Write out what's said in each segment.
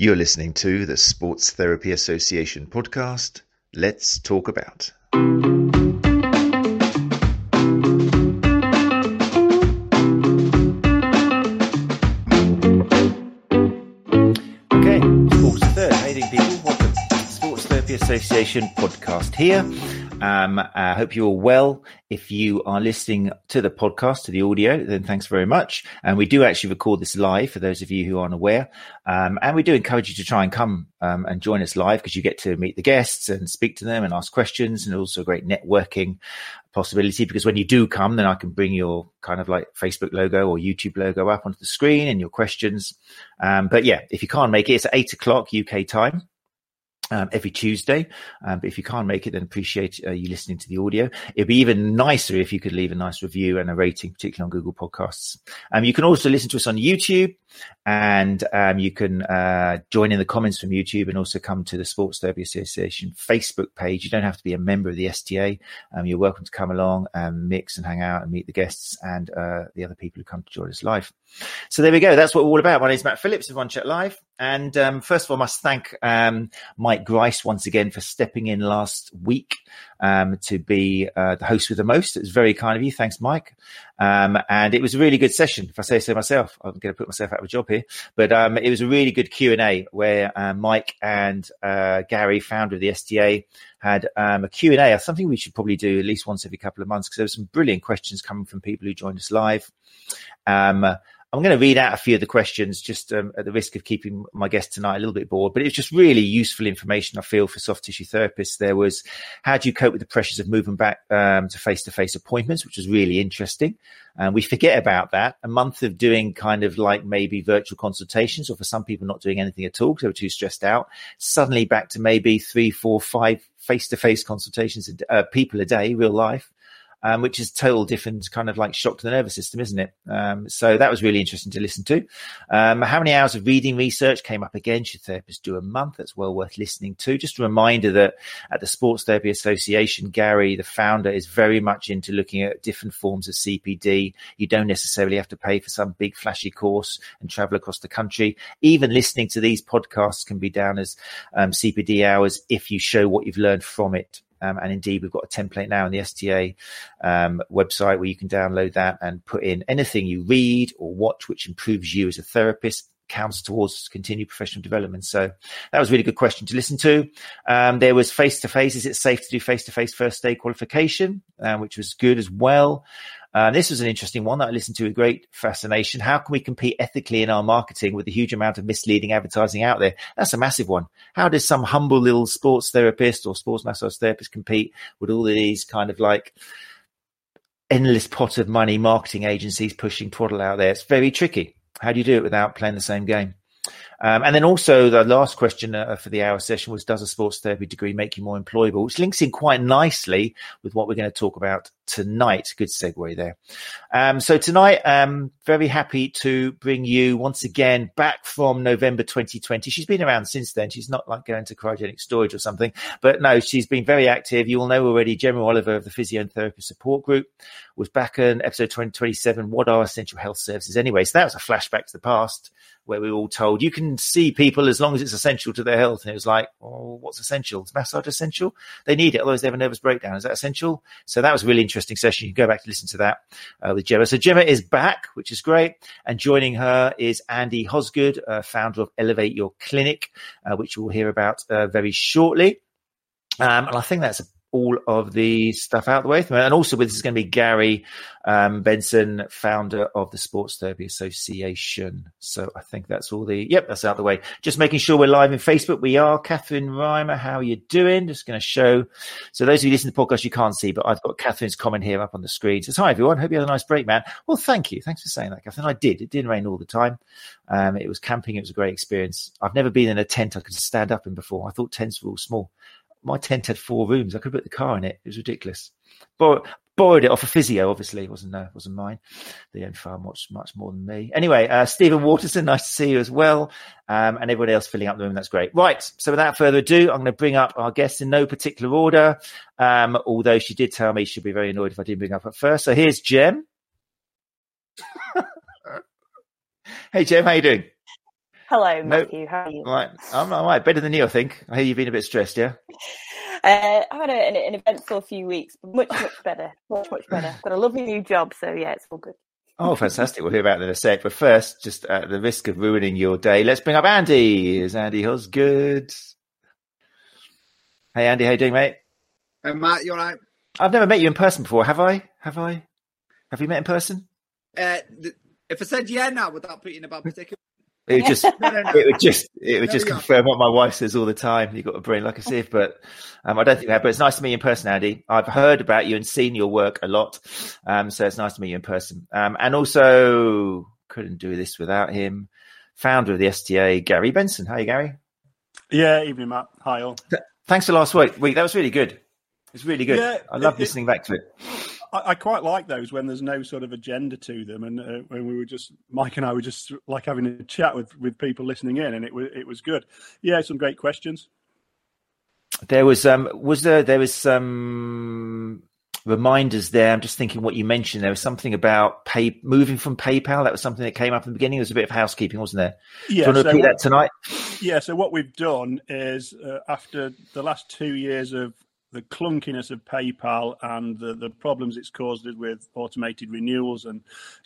You're listening to the Sports Therapy Association podcast. Let's talk about. Okay, Sports doing, people? Welcome to the Sports Therapy Association podcast here. Um, I hope you're well. If you are listening to the podcast, to the audio, then thanks very much. And we do actually record this live for those of you who aren't aware. Um, and we do encourage you to try and come um, and join us live because you get to meet the guests and speak to them and ask questions and also a great networking possibility because when you do come, then I can bring your kind of like Facebook logo or YouTube logo up onto the screen and your questions. Um, but yeah, if you can't make it, it's at eight o'clock UK time um, every Tuesday. Um, but if you can't make it, then appreciate uh, you listening to the audio. It'd be even nicer if you could leave a nice review and a rating, particularly on Google Podcasts. Um, you can also listen to us on YouTube and um, you can uh, join in the comments from YouTube and also come to the Sports Therapy Association Facebook page. You don't have to be a member of the STA. Um, you're welcome to come along and mix and hang out and meet the guests and uh, the other people who come to join us live. So there we go. That's what we're all about. My name is Matt Phillips of One Chat Live. And um, first of all, I must thank um, Mike Grice once again for stepping in last week um, to be uh, the host with the most. It was very kind of you. Thanks, Mike. Um, and it was a really good session. If I say so myself, I'm going to put myself out of a job here. But um, it was a really good Q and A where uh, Mike and uh, Gary, founder of the STA, had um, a Q and A. Something we should probably do at least once every couple of months because there were some brilliant questions coming from people who joined us live. Um, I'm going to read out a few of the questions just um, at the risk of keeping my guest tonight a little bit bored, but it's just really useful information I feel for soft tissue therapists. There was how do you cope with the pressures of moving back um, to face to face appointments, which was really interesting. And we forget about that. A month of doing kind of like maybe virtual consultations, or for some people not doing anything at all because they were too stressed out. Suddenly back to maybe three, four, five face to face consultations, uh, people a day, real life um, which is total different kind of like shock to the nervous system, isn't it? Um, so that was really interesting to listen to. Um, how many hours of reading research came up again? Should therapists do a month? That's well worth listening to. Just a reminder that at the Sports Therapy Association, Gary, the founder, is very much into looking at different forms of CPD. You don't necessarily have to pay for some big flashy course and travel across the country. Even listening to these podcasts can be down as um, CPD hours if you show what you've learned from it. Um, and indeed, we've got a template now on the STA um, website where you can download that and put in anything you read or watch, which improves you as a therapist counts towards continued professional development. So that was a really good question to listen to. Um, there was face to face. Is it safe to do face to face first aid qualification, uh, which was good as well. Uh, this was an interesting one that I listened to with great fascination. How can we compete ethically in our marketing with the huge amount of misleading advertising out there? That's a massive one. How does some humble little sports therapist or sports massage therapist compete with all these kind of like endless pot of money marketing agencies pushing twaddle out there? It's very tricky. How do you do it without playing the same game? Um, and then also the last question uh, for the hour session was, does a sports therapy degree make you more employable? Which links in quite nicely with what we're going to talk about tonight. Good segue there. Um, so tonight, um, very happy to bring you once again back from November 2020. She's been around since then. She's not like going to cryogenic storage or something, but no, she's been very active. You all know already Gemma Oliver of the Physiotherapy Support Group was back in episode 2027. What are essential health services anyway? So that was a flashback to the past where we were all told you can see people as long as it's essential to their health. And it was like, oh, what's essential? Is massage essential? They need it, otherwise they have a nervous breakdown. Is that essential? So that was a really interesting session. You can go back to listen to that uh, with Gemma. So Gemma is back, which is great. And joining her is Andy Hosgood, uh, founder of Elevate Your Clinic, uh, which we'll hear about uh, very shortly. Um, and I think that's all of the stuff out the way. And also, this is going to be Gary um, Benson, founder of the Sports Therapy Association. So I think that's all the, yep, that's out the way. Just making sure we're live in Facebook. We are. Catherine Reimer, how are you doing? Just going to show. So those of you listening to the podcast, you can't see, but I've got Catherine's comment here up on the screen. Says, hi, everyone. Hope you had a nice break, man. Well, thank you. Thanks for saying that, Catherine. I did. It didn't rain all the time. Um, it was camping. It was a great experience. I've never been in a tent I could stand up in before. I thought tents were all small my tent had four rooms. I could put the car in it. It was ridiculous. But borrowed it off a physio. Obviously, it wasn't uh, wasn't mine. They own far much much more than me. Anyway, uh, Stephen Waterson, nice to see you as well, um, and everybody else filling up the room. That's great. Right. So without further ado, I'm going to bring up our guests in no particular order. Um, although she did tell me she'd be very annoyed if I didn't bring up at first. So here's Jem. hey Jem, how you doing? Hello, Matthew. How are you? Right, I'm all right. Better than you, I think. I hear you've been a bit stressed, yeah. Uh, I've had a, an, an eventful few weeks, but much, much better. Much, much better. Got a lovely new job, so yeah, it's all good. Oh, fantastic. We'll hear about that in a sec. But first, just at the risk of ruining your day, let's bring up Andy. Is Andy Osgood? Hey, Andy, how you doing, mate? Hey, Matt, you all right? I've never met you in person before, have I? Have I? Have you met in person? Uh, th- if I said yeah now, would that put you in a bad predicament? It would just, No, no, no. it would just, it would just you confirm what my wife says all the time. You've got a brain like a sieve, but um, I don't think that. But it's nice to meet you in person, Andy. I've heard about you and seen your work a lot, um, so it's nice to meet you in person. Um, and also, couldn't do this without him. Founder of the STA, Gary Benson. Hi, Gary. Yeah, evening, Matt. Hi, all. Thanks for last week. Week that was really good. It's really good. Yeah, I love it- it- listening back to it. I, I quite like those when there's no sort of agenda to them, and uh, when we were just Mike and I were just like having a chat with, with people listening in, and it was it was good. Yeah, some great questions. There was um was there there was some reminders there. I'm just thinking what you mentioned. There was something about pay moving from PayPal. That was something that came up in the beginning. There was a bit of housekeeping, wasn't there? Do you Yeah, want to so repeat what- that tonight? Yeah, so what we've done is uh, after the last two years of the clunkiness of PayPal and the, the problems it's caused us with automated renewals and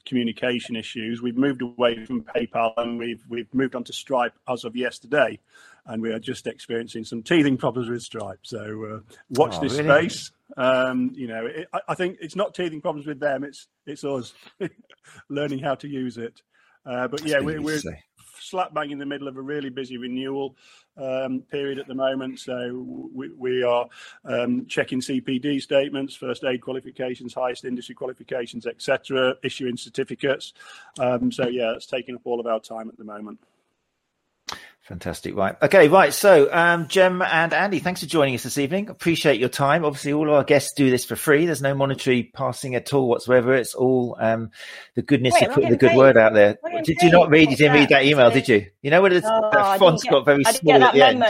communication issues, we've moved away from PayPal and we've we've moved on to Stripe as of yesterday, and we are just experiencing some teething problems with Stripe. So uh, watch Oh, this really? space. Um, you know, it, I, I think it's not teething problems with them; it's it's us learning how to use it. Uh, but yeah, we're, we're used to say. Slap bang in the middle of a really busy renewal um, period at the moment. So we, we are um, checking CPD statements, first aid qualifications, highest industry qualifications, etc., issuing certificates. Um, so yeah, it's taking up all of our time at the moment. Fantastic. Right. Okay. Right. So, um, Jem and Andy, thanks for joining us this evening. Appreciate your time. Obviously, all of our guests do this for free. There's no monetary passing at all whatsoever. It's all um, the goodness Wait, of putting the good word out there. Did you not read? You didn't read that? email, did you? You know what? It's, Oh, that font's get- got very small at the that end.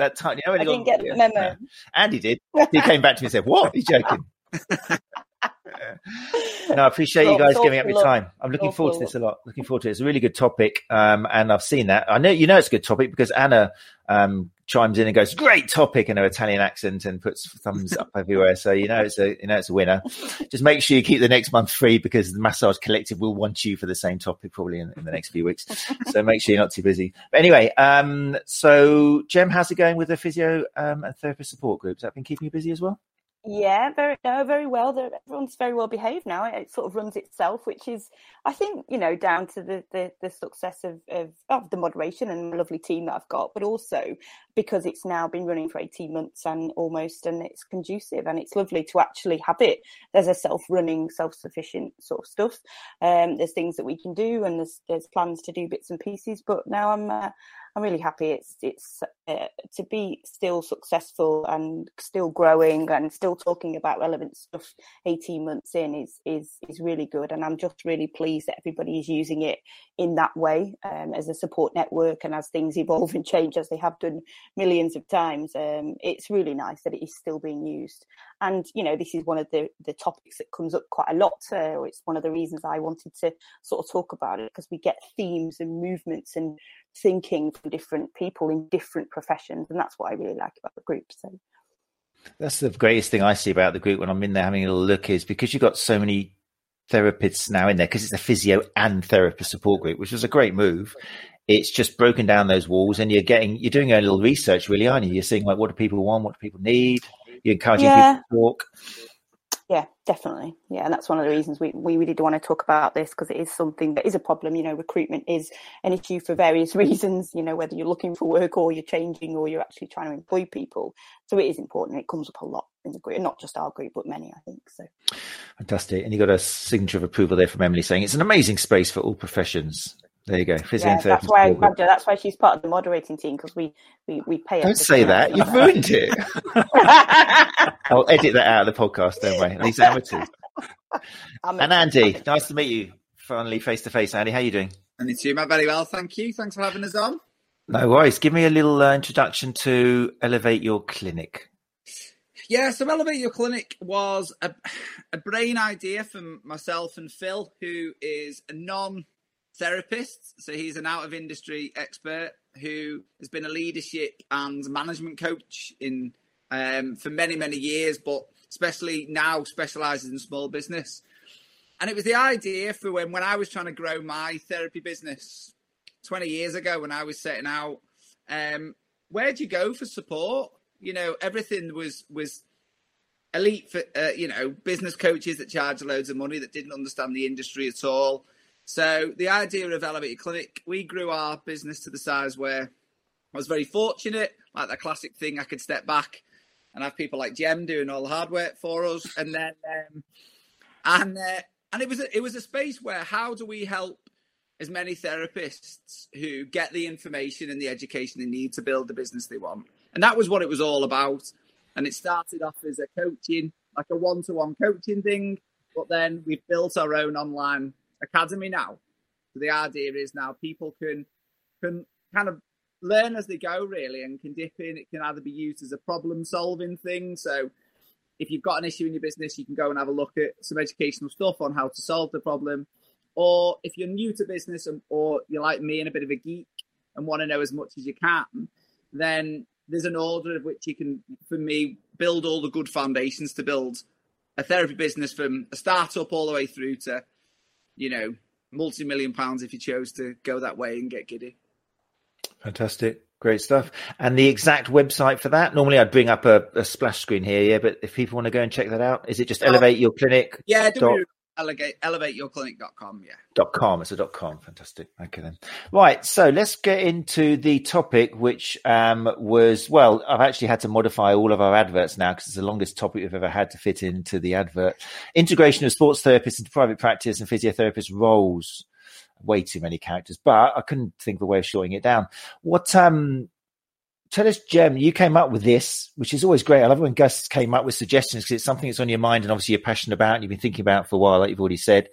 that tiny. You know, when I didn't get the memo. no. Andy did. He came back to me and said, "What? Are you joking?" no, I appreciate you guys giving up your time. I'm looking forward to this a lot. Looking forward to it. It's a really good topic, um, and I've seen that. I know you know it's a good topic because Anna um, chimes in and goes, "Great topic" in her Italian accent and puts thumbs up everywhere. So you know it's a you know it's a winner. Just make sure you keep the next month free because the Massage Collective will want you for the same topic probably in, in the next few weeks. so make sure you're not too busy. But anyway, um, so Jem, how's it going with the physio um, and therapist support groups? That been keeping you busy as well? Yeah, very no, very well. They're, everyone's very well behaved now. It, sort of runs itself, which is, I think, you know, down to the the, the success of, of of the moderation and lovely team that I've got, but also because it's now been running for eighteen months and almost, and it's conducive and it's lovely to actually have it. There's a self-running, self-sufficient sort of stuff. Um, there's things that we can do, and there's there's plans to do bits and pieces. But now I'm uh, I'm really happy. It's it's uh, to be still successful and still growing and still talking about relevant stuff 18 months in is is is really good and i'm just really pleased that everybody is using it in that way um, as a support network and as things evolve and change as they have done millions of times um, it's really nice that it is still being used and you know this is one of the the topics that comes up quite a lot uh, it's one of the reasons i wanted to sort of talk about it because we get themes and movements and thinking from different people in different professions and that's what i really like about the group so That's the greatest thing I see about the group when I'm in there having a little look is because you've got so many therapists now in there because it's a physio and therapist support group, which was a great move. It's just broken down those walls and you're getting, you're doing a little research really, aren't you? You're seeing like, what do people want? What do people need? You're encouraging Yeah. people to talk. Yeah, definitely. Yeah, and that's one of the reasons we, we really do want to talk about this because it is something that is a problem. You know, recruitment is an issue for various reasons, you know, whether you're looking for work or you're changing or you're actually trying to employ people. So it is important. It comes up a lot in the group, not just our group, but many, I think. So Fantastic. And you got a signature of approval there from Emily saying it's an amazing space for all professions. There you go. Physio yeah, that's why I grabbed her. That's why she's part of the moderating team because we, we, we pay her. Don't say say that. You've ruined it. I'll edit that out of the podcast, don't worry. These amateurs. I'm And Andy, nice to meet you finally face to face. Andy, how are you doing? And it's you, Matt, very well. Thank you. Thanks for having us on. No worries. Give me a little uh, introduction to Elevate Your Clinic. Yeah, so Elevate Your Clinic was a, a brain idea from myself and Phil, who is a non therapist. So he's an out of industry expert who has been a leadership and management coach in um, for many many years, but especially now specialises in small business. And it was the idea for when when I was trying to grow my therapy business 20 years ago when I was setting out. Um, where do you go for support? You know, everything was was elite for uh, you know business coaches that charge loads of money that didn't understand the industry at all. So the idea of Elevated Clinic, we grew our business to the size where I was very fortunate, like that classic thing, I could step back and have people like Jem doing all the hard work for us, and then um, and uh, and it was a, it was a space where how do we help as many therapists who get the information and the education they need to build the business they want, and that was what it was all about. And it started off as a coaching, like a one-to-one coaching thing, but then we've built our own online academy now. So the idea is now people can can kind of learn as they go really and can dip in. It can either be used as a problem solving thing. So if you've got an issue in your business, you can go and have a look at some educational stuff on how to solve the problem. Or if you're new to business and, or you're like me and a bit of a geek and want to know as much as you can, then there's an order of which you can, for me, build all the good foundations to build a therapy business from a startup all the way through to you know, multi million pounds if you chose to go that way and get giddy. Fantastic. Great stuff. And the exact website for that? Normally I'd bring up a, a splash screen here, yeah, but if people want to go and check that out, is it just uh, elevate your clinic? Yeah, elevate, elevateyourclinic.com. Yeah. Dot com. It's a dot com. Fantastic. Okay then. Right. So let's get into the topic, which um, was, well, I've actually had to modify all of our adverts now because it's the longest topic we've ever had to fit into the advert. Integration of sports therapists into private practice and physiotherapist roles. Way too many characters, but I couldn't think of a way of shorting it down. What, um, tell us, Jem, you came up with this, which is always great. I love when guests came up with suggestions because it's something that's on your mind and obviously you're passionate about and you've been thinking about for a while, like you've already said.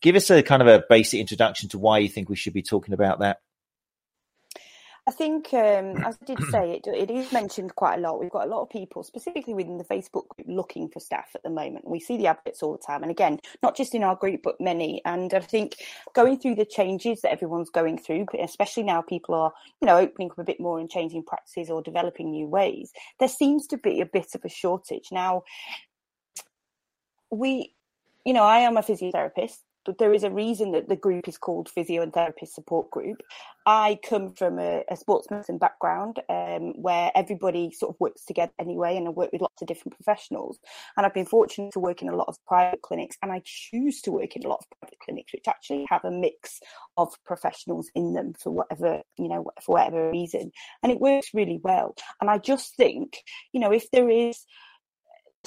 Give us a kind of a basic introduction to why you think we should be talking about that. I think, um, as I did say, it, it is mentioned quite a lot. We've got a lot of people, specifically within the Facebook group, looking for staff at the moment. We see the adverts all the time. And again, not just in our group, but many. And I think going through the changes that everyone's going through, especially now people are, you know, opening up a bit more and changing practices or developing new ways, there seems to be a bit of a shortage. Now, we, you know, I am a physiotherapist there is a reason that the group is called Physio and Therapist Support Group. I come from a, a sports medicine background um, where everybody sort of works together anyway, and I work with lots of different professionals. And I've been fortunate to work in a lot of private clinics, and I choose to work in a lot of private clinics which actually have a mix of professionals in them for whatever you know for whatever reason, and it works really well. And I just think you know if there is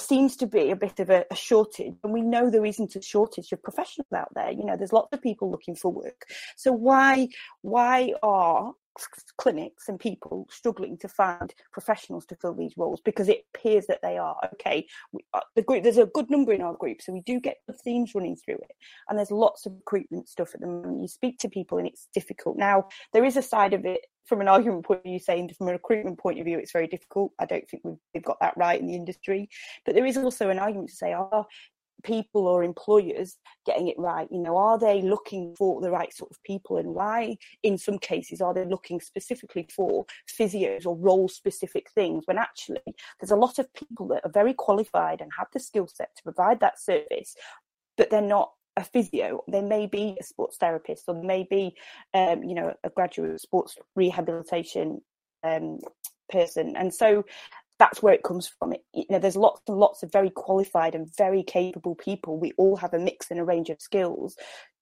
seems to be a bit of a, a, shortage and we know there isn't a shortage of professionals out there. You know there's lots of people looking for work. So why why are clinics and people struggling to find professionals to fill these roles because it appears that they are. Okay we, uh, the group there's a good number in our group so we do get the themes running through it and there's lots of recruitment stuff at the moment. You speak to people and it's difficult. Now there is a side of it from an argument point of view saying from a recruitment point of view it's very difficult. I don't think we've, we've got that right in the industry. But there is also an argument to say oh people or employers getting it right? You know are they looking for the right sort of people and why? In some cases are they looking specifically for physios or role specific things? When actually there's a lot of people that are very qualified and have the skill set to provide that service but they're not a physio. They may be a sports therapist or may be um, you know a graduate sports rehabilitation um, person. And so that's where it comes from. It, you know, there's lots and lots of very qualified and very capable people. We all have a mix and a range of skills.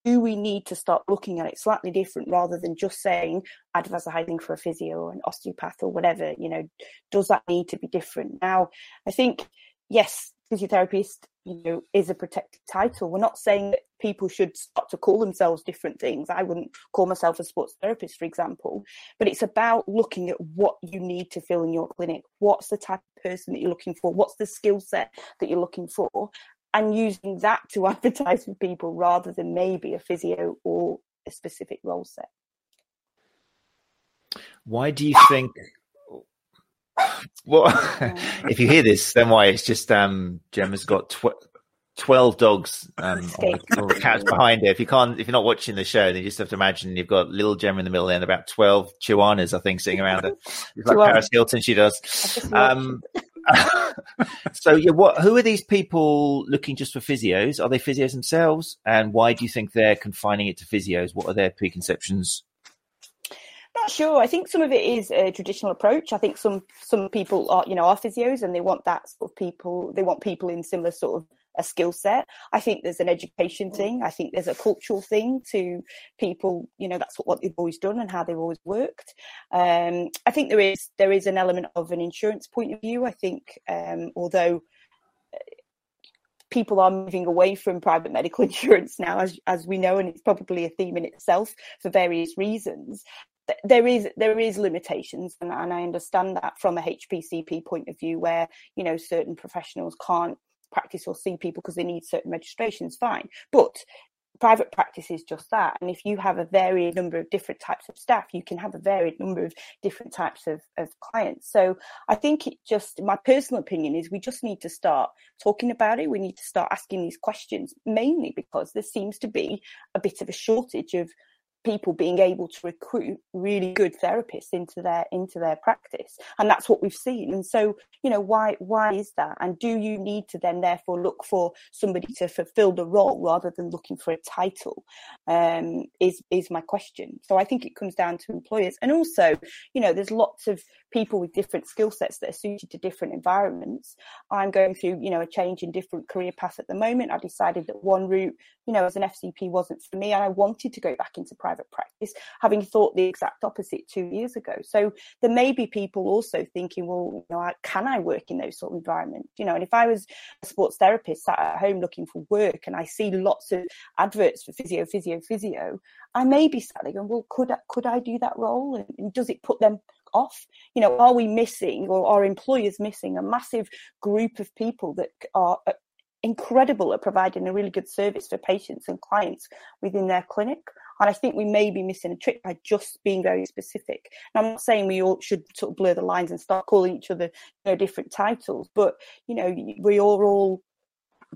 Do we need to start looking at it slightly different rather than just saying advertising for a physio or an osteopath or whatever? You know, does that need to be different? Now, I think yes, physiotherapist, you know, is a protected title. We're not saying that people should start to call themselves different things. I wouldn't call myself a sports therapist, for example, but it's about looking at what you need to fill in your clinic. What's the type of person that you're looking for? What's the skill set that you're looking for? And using that to advertise with people rather than maybe a physio or a specific role set. Why do you think well, if you hear this, then why? It's just um, Gemma's got tw- 12 dogs um, on, the, on, the, couch behind her. If you can't, if you're not watching the show, then you just have to imagine you've got little Gem in the middle and about 12 chihuahuas, I think, sitting around her, It's like Paris Hilton, she does. Um, so yeah, what, who are these people looking just for physios? Are they physios themselves? And why do you think they're confining it to physios? What are their preconceptions? Not sure. I think some of it is a traditional approach. I think some some people are, you know, are physios and they want that sort of people. They want people in similar sort of a skill set. I think there's an education thing. I think there's a cultural thing to people. You know, that's what, what they've always done and how they've always worked. Um, I think there is there is an element of an insurance point of view. I think, um, although uh, people are moving away from private medical insurance now, as as we know, and it's probably a theme in itself for various reasons. There is there is limitations, and, and I understand that from a HCPC point of view, where you know certain professionals can't practice or see people because they need certain registrations, fine. But private practice is just that. And if you have a varied number of different types of staff, you can have a varied number of different types of, of clients. So I think it just, my personal opinion is we just need to start talking about it. We need to start asking these questions, mainly because there seems to be a bit of a shortage of people being able to recruit really good therapists into their into their practice. And that's what we've seen. And so you know why why is that? And do you need to then therefore look for somebody to fulfill the role rather than looking for a title um, is is my question. So i think it comes down to employers. And also you know there's lots of people with different skill sets that are suited to different environments i'm going through you know a change in different career paths at the moment i decided that one route you know as an fcp wasn't for me and i wanted to go back into private practice, having thought the exact opposite two years ago. So there may be people also thinking, well, you know, can I work in those sort of environments? You know, and if I was a sports therapist sat at home looking for work and I see lots of adverts for physio, physio, physio, I may be sat there going, well, could I, could I do that role? And does it put them off? You know, are we missing or are employers missing a massive group of people that are uh, incredible at providing a really good service for patients and clients within their clinic? And I think we may be missing a trick by just being very specific. And I'm not saying we all should sort of blur the lines and start calling each other, you know, different titles, but you know, we are all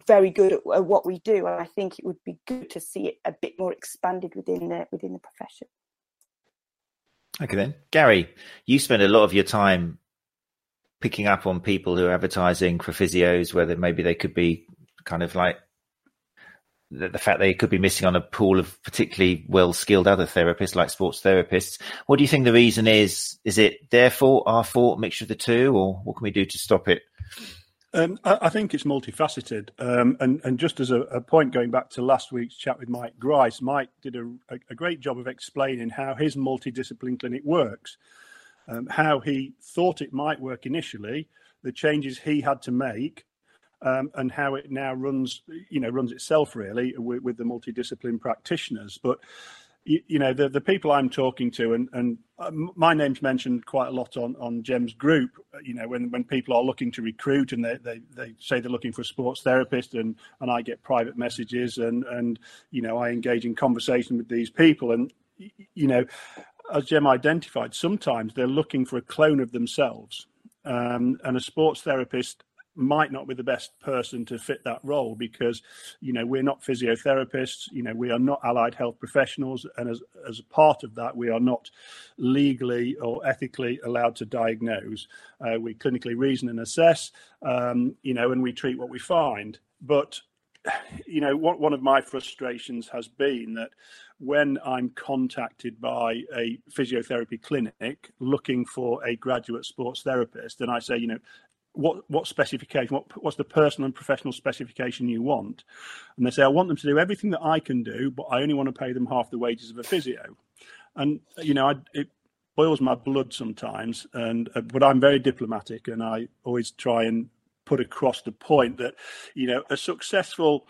very good at what we do, and I think it would be good to see it a bit more expanded within the within the profession. Okay, then, Gary, you spend a lot of your time picking up on people who are advertising for physios, whether maybe they could be kind of like the, the fact they could be missing on a pool of particularly well skilled other therapists like sports therapists. What do you think the reason is? Is it their fault, our fault, mixture of the two, or what can we do to stop it? Um, I, I, think it's multifaceted. Um, and, and, just as a, a, point, going back to last week's chat with Mike Grice, Mike did a, a great job of explaining how his multidiscipline clinic works, um, how he thought it might work initially, the changes he had to make, um, and how it now runs, you know, runs itself really with, with the multidiscipline practitioners. But you, you, know, the the people I'm talking to, and and uh, my name's mentioned quite a lot on on Gem's group. Uh, you know, when when people are looking to recruit and they they, they say they're looking for a sports therapist, and and I get private messages, and and you know, I engage in conversation with these people, and you know, as Gem identified, sometimes they're looking for a clone of themselves. Um, and a sports therapist might not be the best person to fit that role because you know we're not physiotherapists you know we are not allied health professionals. And as as a part of that we are not legally or ethically allowed to diagnose. Uh, we clinically reason and assess um, you know and we treat what we find. But you know what one of my frustrations has been that when I'm contacted by a physiotherapy clinic looking for a graduate sports therapist, and I say, you know, what what specification what what's the personal and professional specification you want? And they say i want them to do everything that i can do but i only want to pay them half the wages of a physio. And you know I, it boils my blood sometimes and uh, but i'm very diplomatic and i always try and put across the point that you know a successful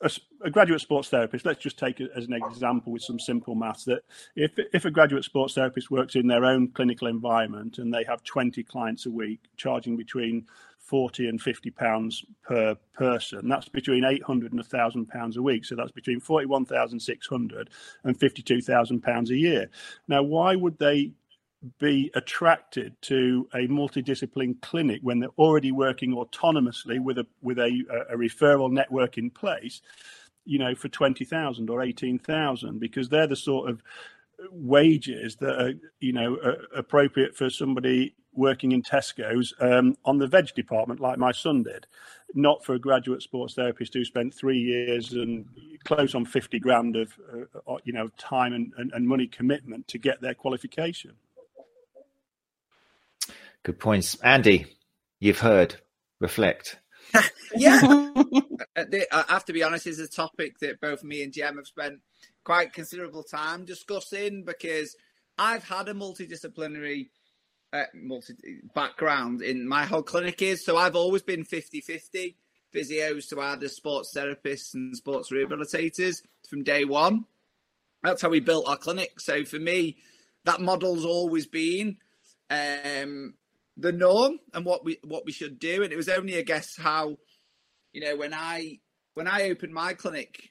a, a, graduate sports therapist, let's just take it as an example with some simple maths that if, if a graduate sports therapist works in their own clinical environment and they have 20 clients a week, charging between 40 and 50 pounds per person, that's between 800 and 1,000 pounds a week. So that's between 41,600 and 52,000 pounds a year. Now, why would they be attracted to a multidiscipline clinic when they're already working autonomously with a with a, a referral network in place you know for 20,000 or 18,000 because they're the sort of wages that are you know are appropriate for somebody working in Tesco's um, on the veg department like my son did. Not for a graduate sports therapist who spent three years and close on 50 grand of uh, uh, you know time and, and, and money commitment to get their qualification good points andy you've heard reflect yeah uh, i have to be honest is a topic that both me and jem have spent quite considerable time discussing because i've had a multidisciplinary uh, multi background in my whole clinic is. So I've always been 50 50 physios to either sports therapists and sports rehabilitators from day one. That's how we built our clinic. So for me, that model's always been um, the norm and what we what we should do. And it was only, a guess, how you know when I when I opened my clinic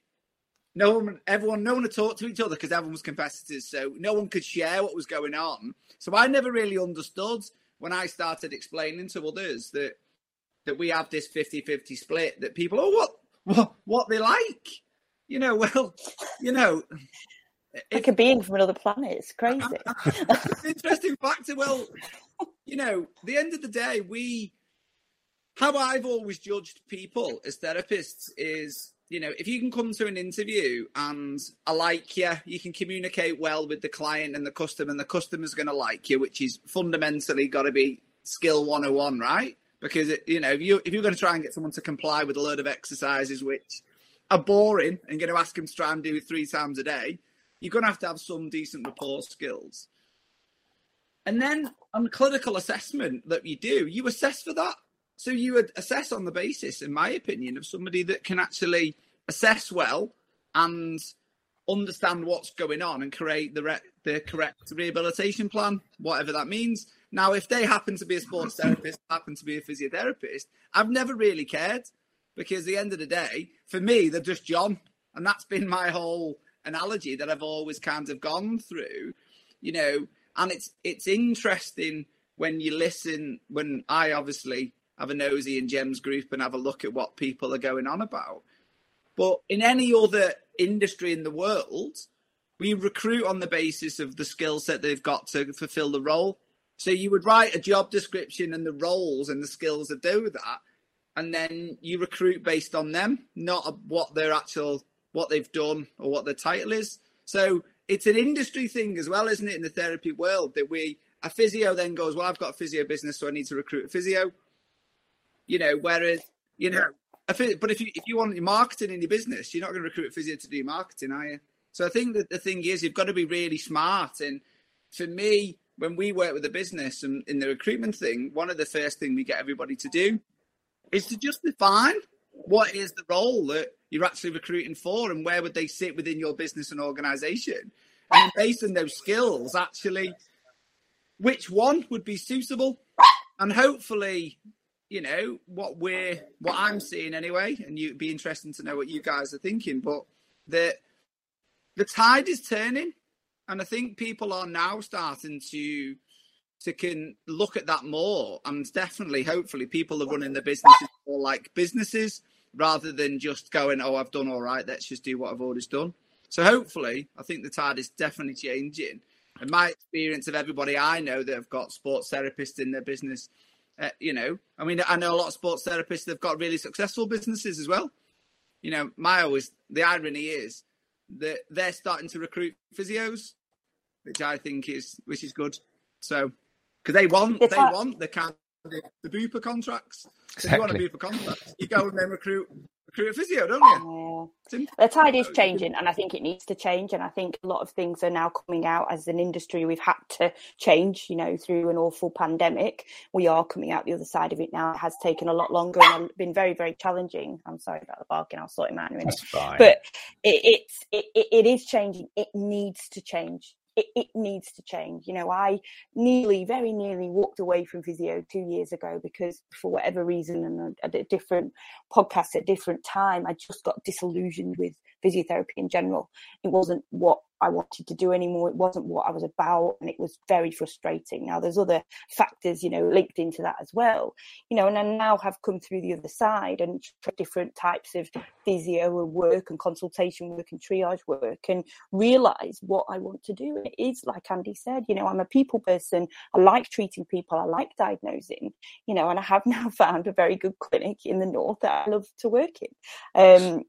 no one, everyone, no one had talked to each other because everyone was competitors. So no one could share what was going on. So I never really understood when I started explaining to others that that we have this 50-50 split that people, oh, what, what, what they like, you know, well, you know, like a being from another planet. It's crazy. it's interesting fact. Well, you know, the end of the day, we, how I've always judged people as therapists is you know, if you can come to an interview and I like you, you can communicate well with the client and the customer, and the customer's going to like you, which is fundamentally got to be skill 101, right? Because you know, if you if you're going to try and get someone to comply with a load of exercises which are boring and going to ask them to try and do it three times a day, you're going to have to have some decent rapport skills. And then on clinical assessment that you do, you assess for that. So you would assess on the basis, in my opinion, of somebody that can actually assess well and understand what's going on and create the re- the correct rehabilitation plan, whatever that means. Now, if they happen to be a sports therapist, happen to be a physiotherapist, I've never really cared because at the end of the day, for me, they're just John, and that's been my whole analogy that I've always kind of gone through, you know. And it's it's interesting when you listen. When I obviously have a nosy in Gems group and have a look at what people are going on about. But in any other industry in the world, we recruit on the basis of the skill set they've got to fulfill the role. So you would write a job description and the roles and the skills that do that, and then you recruit based on them, not what their actual what they've done or what their title is. So it's an industry thing as well, isn't it, in the therapy world that we a physio then goes, well, I've got a physio business, so I need to recruit a physio. You know, whereas you know, but if you if you want your marketing in your business, you're not going to recruit a physio to do marketing, are you? So I think that the thing is, you've got to be really smart. And for me, when we work with a business and in the recruitment thing, one of the first thing we get everybody to do is to just define what is the role that you're actually recruiting for and where would they sit within your business and organization. And based on those skills, actually, which one would be suitable? And hopefully, you know what we're what I'm seeing anyway, and you'd be interesting to know what you guys are thinking. But the the tide is turning, and I think people are now starting to to can look at that more, and definitely, hopefully, people are running their businesses more like businesses rather than just going, "Oh, I've done all right. Let's just do what I've always done." So hopefully, I think the tide is definitely changing. And my experience of everybody I know that have got sports therapists in their business uh, you know, I mean, I know a lot of sports therapists that've got really successful businesses as well. You know, my always the irony is that they're starting to recruit physios, which I think is which is good. So because they want they want the kind the, the Bupa contracts. Exactly. If you want a Bupa contract, you go and then recruit recruit a physio, don't you? Yeah. The tide is changing, and I think it needs to change. And I think a lot of things are now coming out as an industry. We've had to change, you know, through an awful pandemic. We are coming out the other side of it now. It has taken a lot longer and been very, very challenging. I'm sorry about the barking. I'll sort him out in a minute. But it, it's it, it is changing. It needs to change it, it, needs to change. You know, I nearly, very nearly walked away from physio two years ago because for whatever reason and at a different podcast at different time, I just got disillusioned with physiotherapy in general. It wasn't what I wanted to do anymore. It wasn't what I was about, and it was very frustrating. Now there's other factors, you know, linked into that as well, you know, and I now have come through the other side and different types of physio work and consultation work and triage work, and realize what I want to do. It is like Andy said, you know, I'm a people person. I like treating people. I like diagnosing, you know, and I have now found a very good clinic in the north that I love to work in. Um,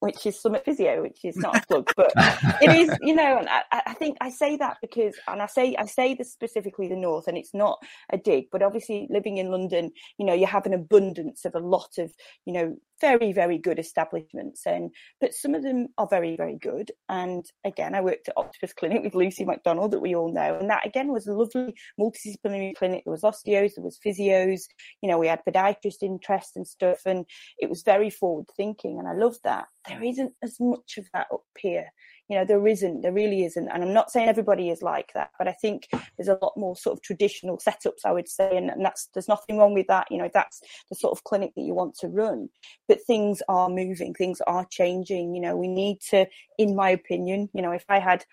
which is Summit Physio, which is not a plug, but it is, you know, and I, I, think I say that because, and I say I say this specifically the North, and it's not a dig, but obviously living in London, you know, you have an abundance of a lot of, you know, very very good establishments and but some of them are very very good and again i worked at octopus clinic with lucy mcdonald that we all know and that again was a lovely multidisciplinary clinic. There was osteos there was physios you know we had podiatrist interest and stuff and it was very forward thinking and i love that. There isn't as much of that up here you know there isn't there really isn't. And i'm not saying everybody is like that but i think there's a lot more sort of traditional setups i would say and, and that's there's nothing wrong with that you know that's the sort of clinic that you want to run. But things are moving things are changing you know we need to in my opinion you know if i had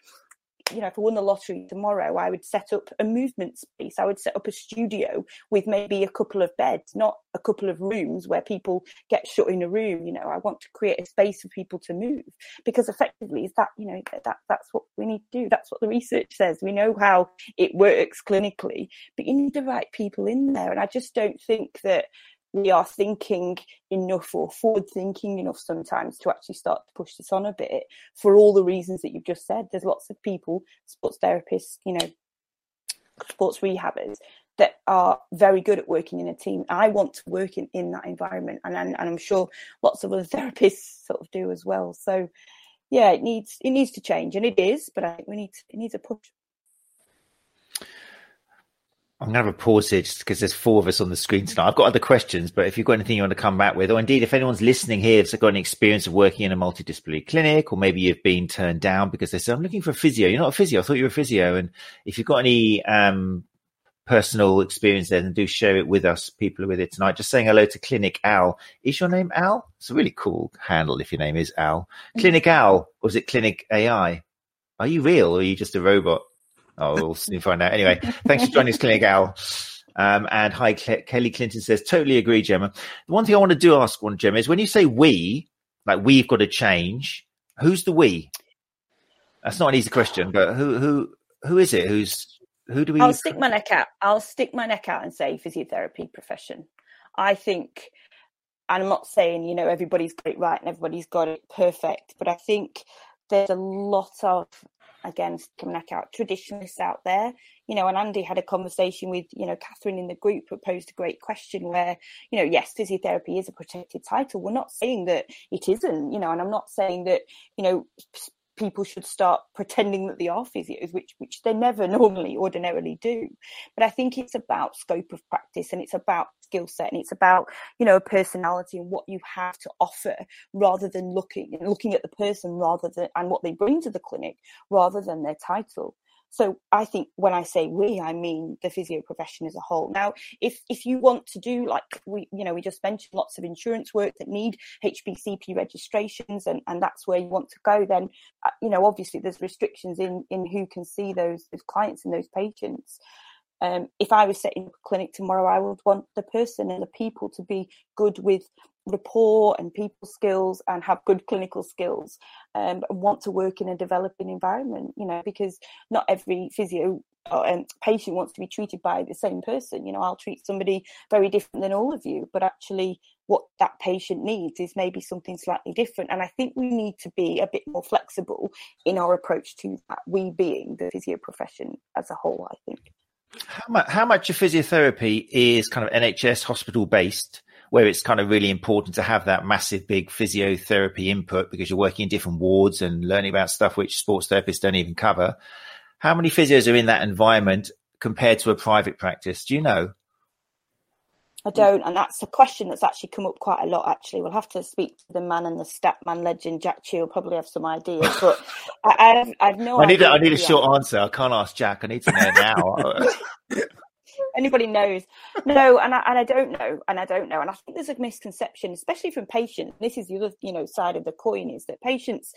you know, if I won the lottery tomorrow, I would set up a movement space. I would set up a studio with maybe a couple of beds, not a couple of rooms where people get shut in a room. You know, I want to create a space for people to move because effectively is that, you know, that that's what we need to do. That's what the research says. We know how it works clinically, but you need the right people in there. And I just don't think that we are thinking enough or forward thinking enough sometimes to actually start to push this on a bit for all the reasons that you've just said. There's lots of people, sports therapists, you know, sports rehabbers that are very good at working in a team. I want to work in, in that environment and, and, and I'm sure lots of other therapists sort of do as well. So yeah, it needs it needs to change and it is, but I think we need it needs a push. I'm going to have a pause here just because there's four of us on the screen tonight. I've got other questions, but if you've got anything you want to come back with, or indeed if anyone's listening here has got any experience of working in a multidisciplinary clinic, or maybe you've been turned down because they said, I'm looking for a physio. You're not a physio. I thought you were a physio. And if you've got any um, personal experience there, then do share it with us. People are with it tonight. Just saying hello to Clinic Al. Is your name Al? It's a really cool handle if your name is Al. Clinic Al, or is it Clinic AI? Are you real or are you just a robot? Oh, we'll soon find out. Anyway, thanks for joining us, Clinic Al. Um, and hi, Kelly Clinton says, totally agree, Gemma. The one thing I want to do ask one, Gemma, is when you say we, like we've got to change, who's the we? That's not an easy question, but who who who is it? Who's who do we? I'll stick my neck out. I'll stick my neck out and say physiotherapy profession. I think, and I'm not saying you know everybody's got it right and everybody's got it perfect, but I think there's a lot of again coming out traditionalists out there. You know and andy had a conversation with you know catherine in the group who posed a great question where you know yes physiotherapy is a protected title. We're not saying that it isn't you know and i'm not saying that you know people should start pretending that they are physios, which which they never normally ordinarily do. But I think it's about scope of practice and it's about skill set and it's about you know personality and what you have to offer rather than looking looking at the person rather than and what they bring to the clinic rather than their title. So I think when I say we, I mean the physio profession as a whole. Now, if if you want to do like we, you know, we just mentioned lots of insurance work that need HCPC registrations, and and that's where you want to go, then uh, you know, obviously there's restrictions in in who can see those those clients and those patients. Um, if I was setting up a clinic tomorrow, I would want the person and the people to be good with rapport and people skills and have good clinical skills um, and want to work in a developing environment, you know, because not every physio or, um, patient wants to be treated by the same person. You know, I'll treat somebody very different than all of you, but actually what that patient needs is maybe something slightly different. And I think we need to be a bit more flexible in our approach to that, we being the physio profession as a whole, I think. How much, how much of physiotherapy is kind of NHS hospital based, where it's kind of really important to have that massive, big physiotherapy input because you're working in different wards and learning about stuff which sports therapists don't even cover? How many physios are in that environment compared to a private practice? Do you know? I don't, and that's a question that's actually come up quite a lot. Actually, we'll have to speak to the man and the Statman legend, Jack Chew. Probably have some ideas, but I, I, have, I have no. I need, idea a, I need a short answer. I can't ask Jack. I need to know now. Anybody knows? No, and I, and I don't know, and I don't know, and I think there's a misconception, especially from patients. This is the other, you know, side of the coin is that patients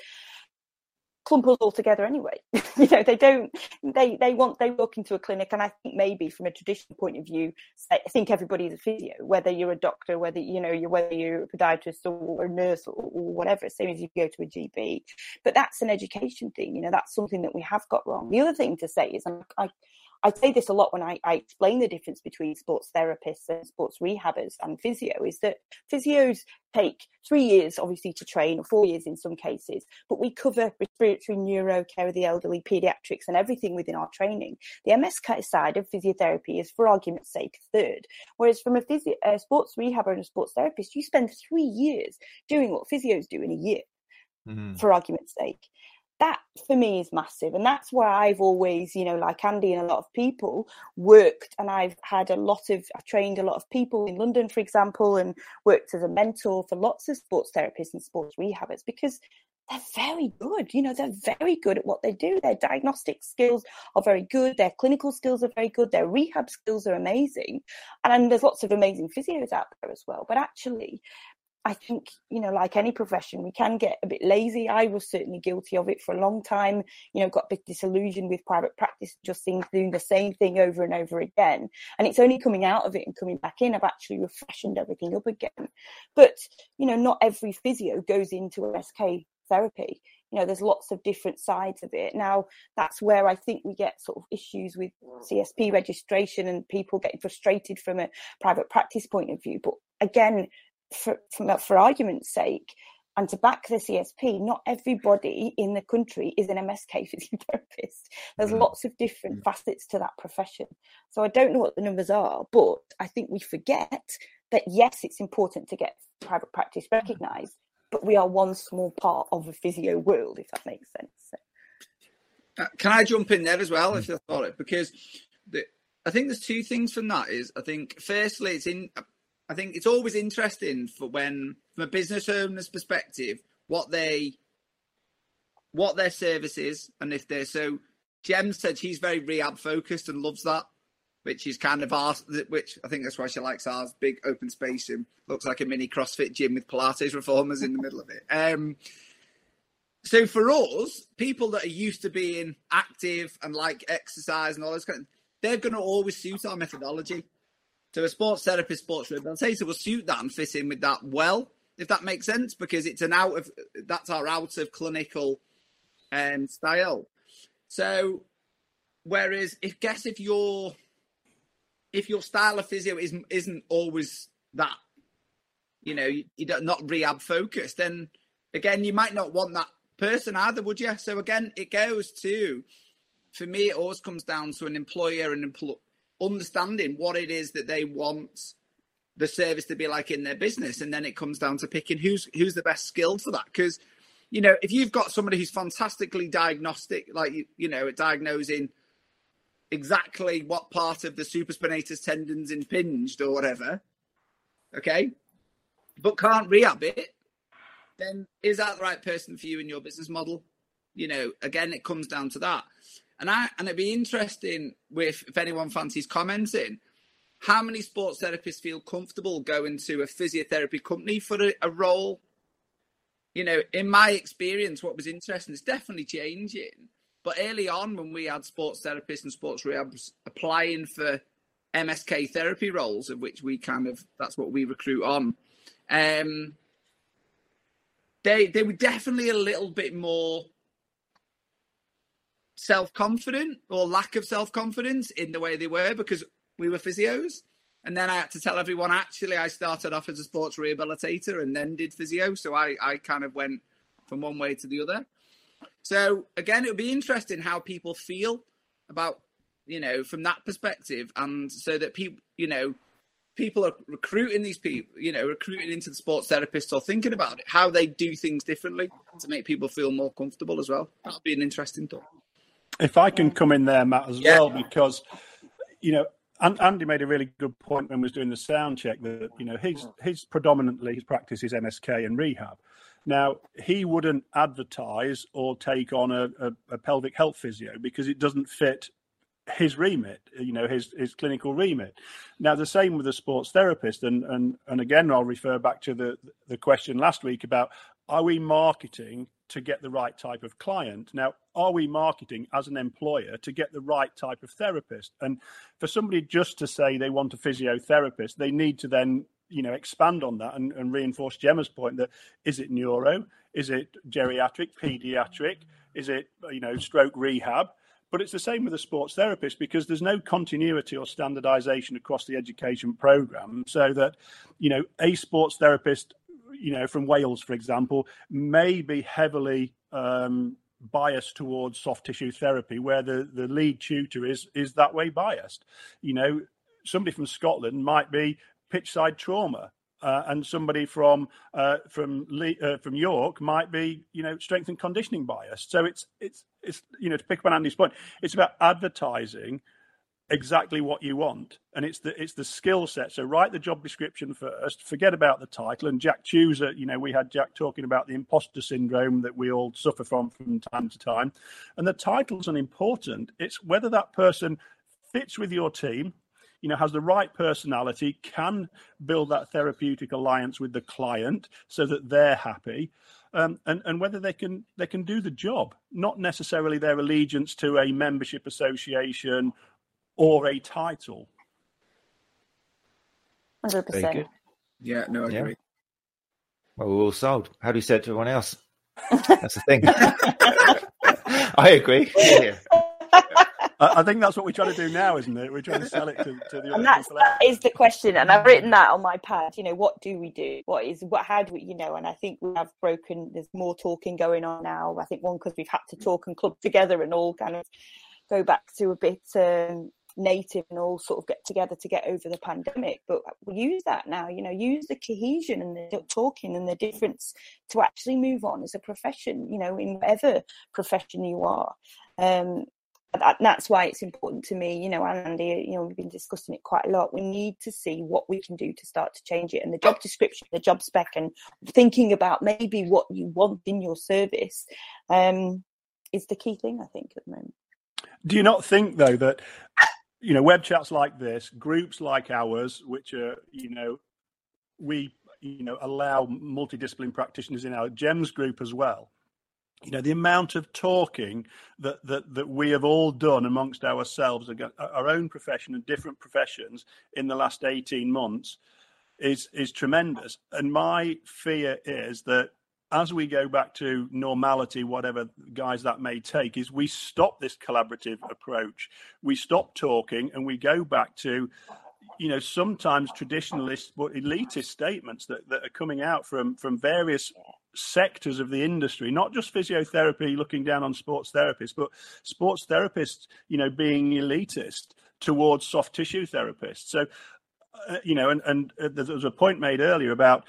clump us all together anyway. you know, they don't. They they want they walk into a clinic, and I think maybe from a traditional point of view, I think everybody's a physio, whether you're a doctor, whether you know you're whether you're a podiatrist or a nurse or, or whatever. Same as you go to a GP, but that's an education thing. You know, that's something that we have got wrong. The other thing to say is, I I say this a lot when I, I, explain the difference between sports therapists and sports rehabbers and physio is that physios take three years, obviously, to train, or four years in some cases, but we cover respiratory, neuro, care of the elderly, pediatrics, and everything within our training. The MSK side of physiotherapy is, for argument's sake, third. Whereas from a, physio, a sports rehabber and a sports therapist, you spend three years doing what physios do in a year, mm-hmm. for argument's sake that for me is massive and that's where i've always you know like andy and a lot of people worked and i've had a lot of i trained a lot of people in london for example and worked as a mentor for lots of sports therapists and sports rehabbers because they're very good you know they're very good at what they do. Their diagnostic skills are very good their clinical skills are very good their rehab skills are amazing and there's lots of amazing physios out there as well. But actually I think, you know, like any profession, we can get a bit lazy. I was certainly guilty of it for a long time, you know, got a bit disillusioned with private practice, just seems doing the same thing over and over again. And it's only coming out of it and coming back in, I've actually refreshened everything up again. But, you know, not every physio goes into MSK therapy. You know, there's lots of different sides of it. Now, that's where I think we get sort of issues with CSP registration and people getting frustrated from a private practice point of view. But again, for, for, for argument's sake, and to back the CSP, not everybody in the country is an MSK physiotherapist. There's mm. lots of different mm. facets to that profession. So I don't know what the numbers are, but I think we forget that yes, it's important to get private practice recognised, but we are one small part of the physio world, if that makes sense. So. Uh, can I jump in there as well, mm. if you thought it? Because the, I think there's two things from that. Is I think firstly, it's in I think it's always interesting for when, from a business owner's perspective, what they, what their service is, and if they're so. Jem said she's very rehab focused and loves that, which is kind of ours. Which I think that's why she likes ours. Big open space and looks like a mini CrossFit gym with Pilates reformers in the middle of it. Um, so for us, people that are used to being active and like exercise and all this kind of, they're going to always suit our methodology. So a sports therapist, sports rehabilitator will suit that and fit in with that well, if that makes sense, because it's an out of that's our out of clinical um, style. So whereas if guess if your if your style of physio isn't isn't always that, you know, you, you're not rehab focused, then again you might not want that person either, would you? So again, it goes to for me, it always comes down to an employer and empl- understanding what it is that they want the service to be like in their business. And then it comes down to picking who's who's the best skilled for that. Because you know if you've got somebody who's fantastically diagnostic like you, you know diagnosing exactly what part of the supraspinatus tendons impinged or whatever okay but can't rehab it then is that the right person for you in your business model? You know again it comes down to that and I and it'd be interesting with if anyone fancies commenting, how many sports therapists feel comfortable going to a physiotherapy company for a, a role? You know, in my experience, what was interesting is definitely changing. But early on, when we had sports therapists and sports rehabs applying for MSK therapy roles, of which we kind of that's what we recruit on, um, they they were definitely a little bit more self confident or lack of self confidence in the way they were because we were physios. And then I had to tell everyone actually, I started off as a sports rehabilitator and then did physio. So I, I kind of went from one way to the other. So again, it would be interesting how people feel about, you know, from that perspective. And so that people, you know, people are recruiting these people, you know, recruiting into the sports therapists or thinking about it, how they do things differently to make people feel more comfortable as well. That would be an interesting thought. If I can come in there, Matt, as yeah. well, because you know Andy made a really good point when we was doing the sound check that you know his his predominantly his practice is MSK and rehab. Now he wouldn't advertise or take on a, a, a pelvic health physio because it doesn't fit his remit, you know, his his clinical remit. Now the same with a sports therapist, and and and again I'll refer back to the the question last week about are we marketing to get the right type of client? Now, are we marketing as an employer to get the right type of therapist? And for somebody just to say they want a physiotherapist, they need to then you know expand on that and, and reinforce Gemma's point that is it neuro, is it geriatric, pediatric, is it you know stroke rehab? But it's the same with a sports therapist because there's no continuity or standardization across the education program. So that, you know, a sports therapist, you know, from Wales, for example, may be heavily um, biased towards soft tissue therapy, where the, the lead tutor is is that way biased. You know, somebody from Scotland might be pitchside trauma uh, and somebody from uh, from uh, from York might be you know strength and conditioning biased. So it's it's it's you know to pick up on Andy's point, it's about advertising exactly what you want, and it's the it's the skill set. So write the job description first, forget about the title. And Jack Chooser, you know, we had Jack talking about the imposter syndrome that we all suffer from from time to time, and the title's unimportant. It's whether that person fits with your team you know has the right personality can build that therapeutic alliance with the client so that they're happy um, and and whether they can they can do the job not necessarily their allegiance to a membership association or a title 100% yeah no i agree well we're all sold how do you say it to everyone else that's the thing i agree yeah. I think that's what we're trying to do now, isn't it? We're trying to sell it to, to the other and that's. That is the question, and I've written that on my pad. You know, what do we do? What is what? How do we? You know, and I think we have broken. There's more talking going on now. I think one because we've had to talk and club together and all kind of go back to a bit um, native and all sort of get together to get over the pandemic. But we use that now. You know, use the cohesion and the talking and the difference to actually move on as a profession. You know, in whatever profession you are. Um, that, that's why it's important to me, you know, Andy, you know, we've been discussing it quite a lot. We need to see what we can do to start to change it. And the job description, the job spec, and thinking about maybe what you want in your service um, is the key thing, I think, at the moment. Do you not think, though, that, you know, web chats like this, groups like ours, which are, you know, we, you know, allow multidiscipline practitioners in our GEMS group as well. You know the amount of talking that that that we have all done amongst ourselves our own profession and different professions in the last 18 months is is tremendous. And my fear is that as we go back to normality whatever guys that may take is we stop this collaborative approach we stop talking and we go back to you know sometimes traditionalist but elitist statements that, that are coming out from from various sectors of the industry, not just physiotherapy looking down on sports therapists, but sports therapists, you know, being elitist towards soft tissue therapists. So, uh, you know, and, and uh, there was a point made earlier about,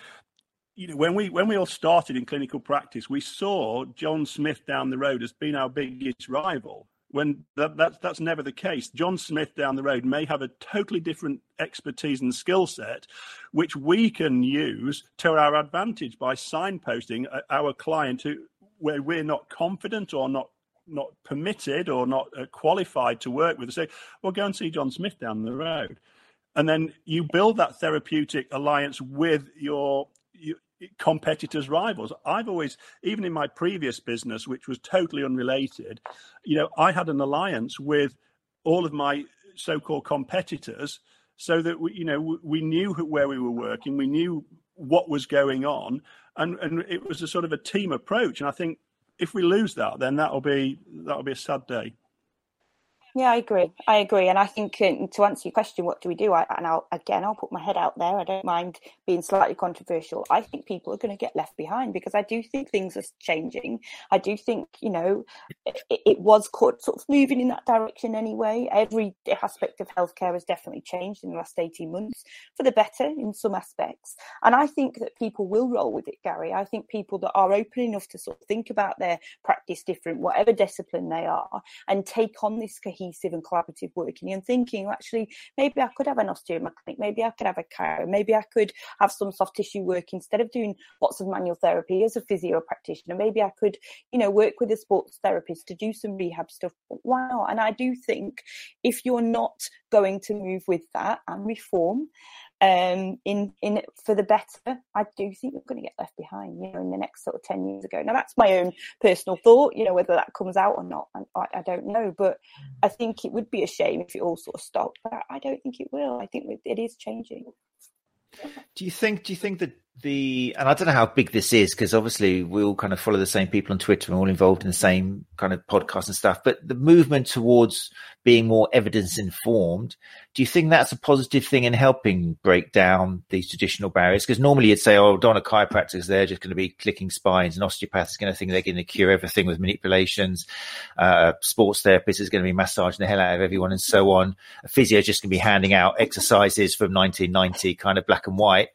you know, when we when we all started in clinical practice, we saw John Smith down the road as being our biggest rival when that, that, that's never the case. John Smith down the road may have a totally different expertise and skill set, which we can use to our advantage by signposting our client who, where we're not confident or not not permitted or not uh, qualified to work with. Say, well, go and see John Smith down the road, and then you build that therapeutic alliance with your competitors, rivals. I've always, even in my previous business, which was totally unrelated, you know, I had an alliance with all of my so-called competitors, so that we, you know, we knew where we were working, we knew what was going on, and and it was a sort of a team approach. And I think if we lose that, then that'll be that'll be a sad day. Yeah, I agree. I agree, and I think uh, to answer your question, what do we do? I, and I'll again, I'll put my head out there. I don't mind being slightly controversial. I think people are going to get left behind because I do think things are changing. I do think you know it, it was sort of moving in that direction anyway. Every aspect of healthcare has definitely changed in the last eighteen months for the better in some aspects, and I think that people will roll with it, Gary. I think people that are open enough to sort of think about their practice different, whatever discipline they are, and take on this cohesive cohesive and collaborative working and thinking, well, actually, maybe I could have an osteo clinic, maybe I could have a chiro, maybe I could have some soft tissue work instead of doing lots of manual therapy as a physio practitioner. Maybe I could, you know, work with a sports therapist to do some rehab stuff. Not? And I do think if you're not going to move with that and reform, um, in in for the better, I do think you're going to get left behind. You know, in the next sort of ten years ago. Now that's my own personal thought. You know, whether that comes out or not, I, I don't know. But I think it would be a shame if it all sort of stopped. But I don't think it will. I think it is changing. Do you think? Do you think that the and I don't know how big this is because obviously we all kind of follow the same people on Twitter and all involved in the same kind of podcast and stuff. But the movement towards being more evidence informed, do you think that's a positive thing in helping break down these traditional barriers? Because normally you'd say, "Oh, don't a chiropractors, they're just going to be clicking spines, and osteopaths is going to think they're going to cure everything with manipulations. Uh, sports therapist is going to be massaging the hell out of everyone, and so on. A physio just going to be handing out exercises from 1990, kind of black and white."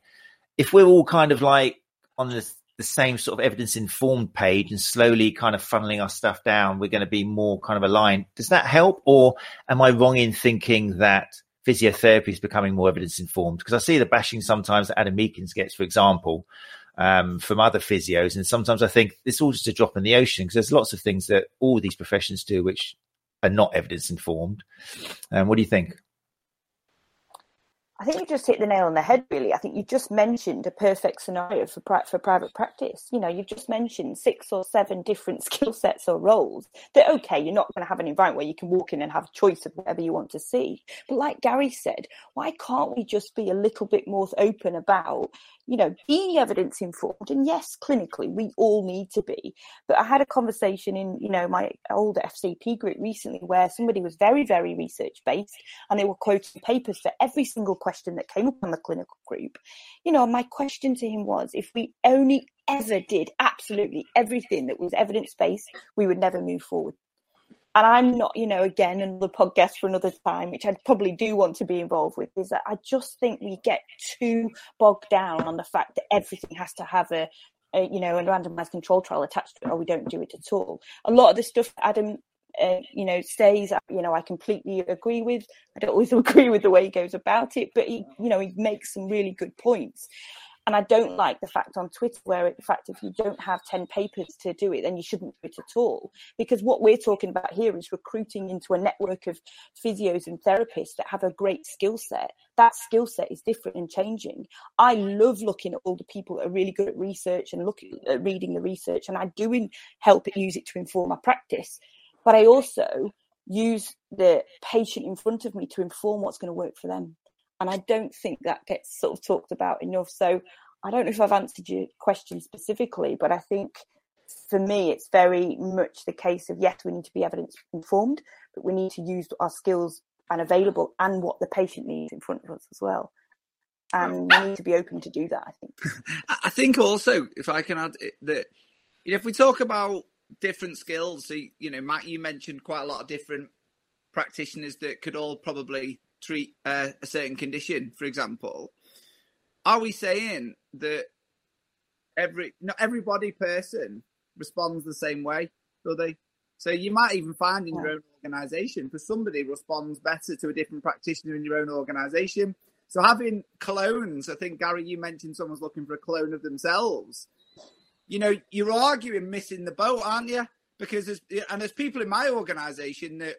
If we're all kind of like on the, the same sort of evidence informed page and slowly kind of funneling our stuff down, we're going to be more kind of aligned. Does that help? Or am I wrong in thinking that physiotherapy is becoming more evidence informed? Because I see the bashing sometimes that Adam Meakins gets, for example, um, from other physios. And sometimes I think it's all just a drop in the ocean because there's lots of things that all these professions do which are not evidence informed. Um, what do you think? I think you just hit the nail on the head, really. I think you just mentioned a perfect scenario for for private practice. You know, you've just mentioned six or seven different skill sets or roles. That okay, you're not going to have an environment where you can walk in and have a choice of whatever you want to see. But like Gary said, why can't we just be a little bit more open about you know, being evidence informed. And yes, clinically, we all need to be. But I had a conversation in, you know, my old FCP group recently where somebody was very, very research based and they were quoting papers for every single question that came up on the clinical group. You know, my question to him was if we only ever did absolutely everything that was evidence based, we would never move forward and I'm not, you know, again, another podcast for another time, which I probably do want to be involved with, is that I just think we get too bogged down on the fact that everything has to have a, a you know, a randomized control trial attached to it, or we don't do it at all. A lot of the stuff Adam, uh, you know, says, you know, I completely agree with. I don't always agree with the way he goes about it, but he, you know, he makes some really good points. And I don't like the fact on Twitter where, in fact, if you don't have 10 papers to do it, then you shouldn't do it at all. Because what we're talking about here is recruiting into a network of physios and therapists that have a great skill set. That skill set is different and changing. I love looking at all the people that are really good at research and looking at reading the research, and I do help use it to inform my practice. But I also use the patient in front of me to inform what's going to work for them. And I don't think that gets sort of talked about enough. So I don't know if I've answered your question specifically, but I think for me, it's very much the case of yes, we need to be evidence informed, but we need to use our skills and available and what the patient needs in front of us as well. And we need to be open to do that, I think. I think also, if I can add eh, that, you know, if we talk about different skills, so, you know, Matt, you mentioned quite a lot of different practitioners that could all probably treat uh, a certain condition, for example, are we saying that every not everybody person responds the same way, do they? So you might even find in yeah. your own organisation, for somebody responds better to a different practitioner in your own organisation. So having clones, I think Gary, you mentioned someone's looking for a clone of themselves. You know, you're arguing missing the boat, aren't you? Because there's, and there's people in my organisation that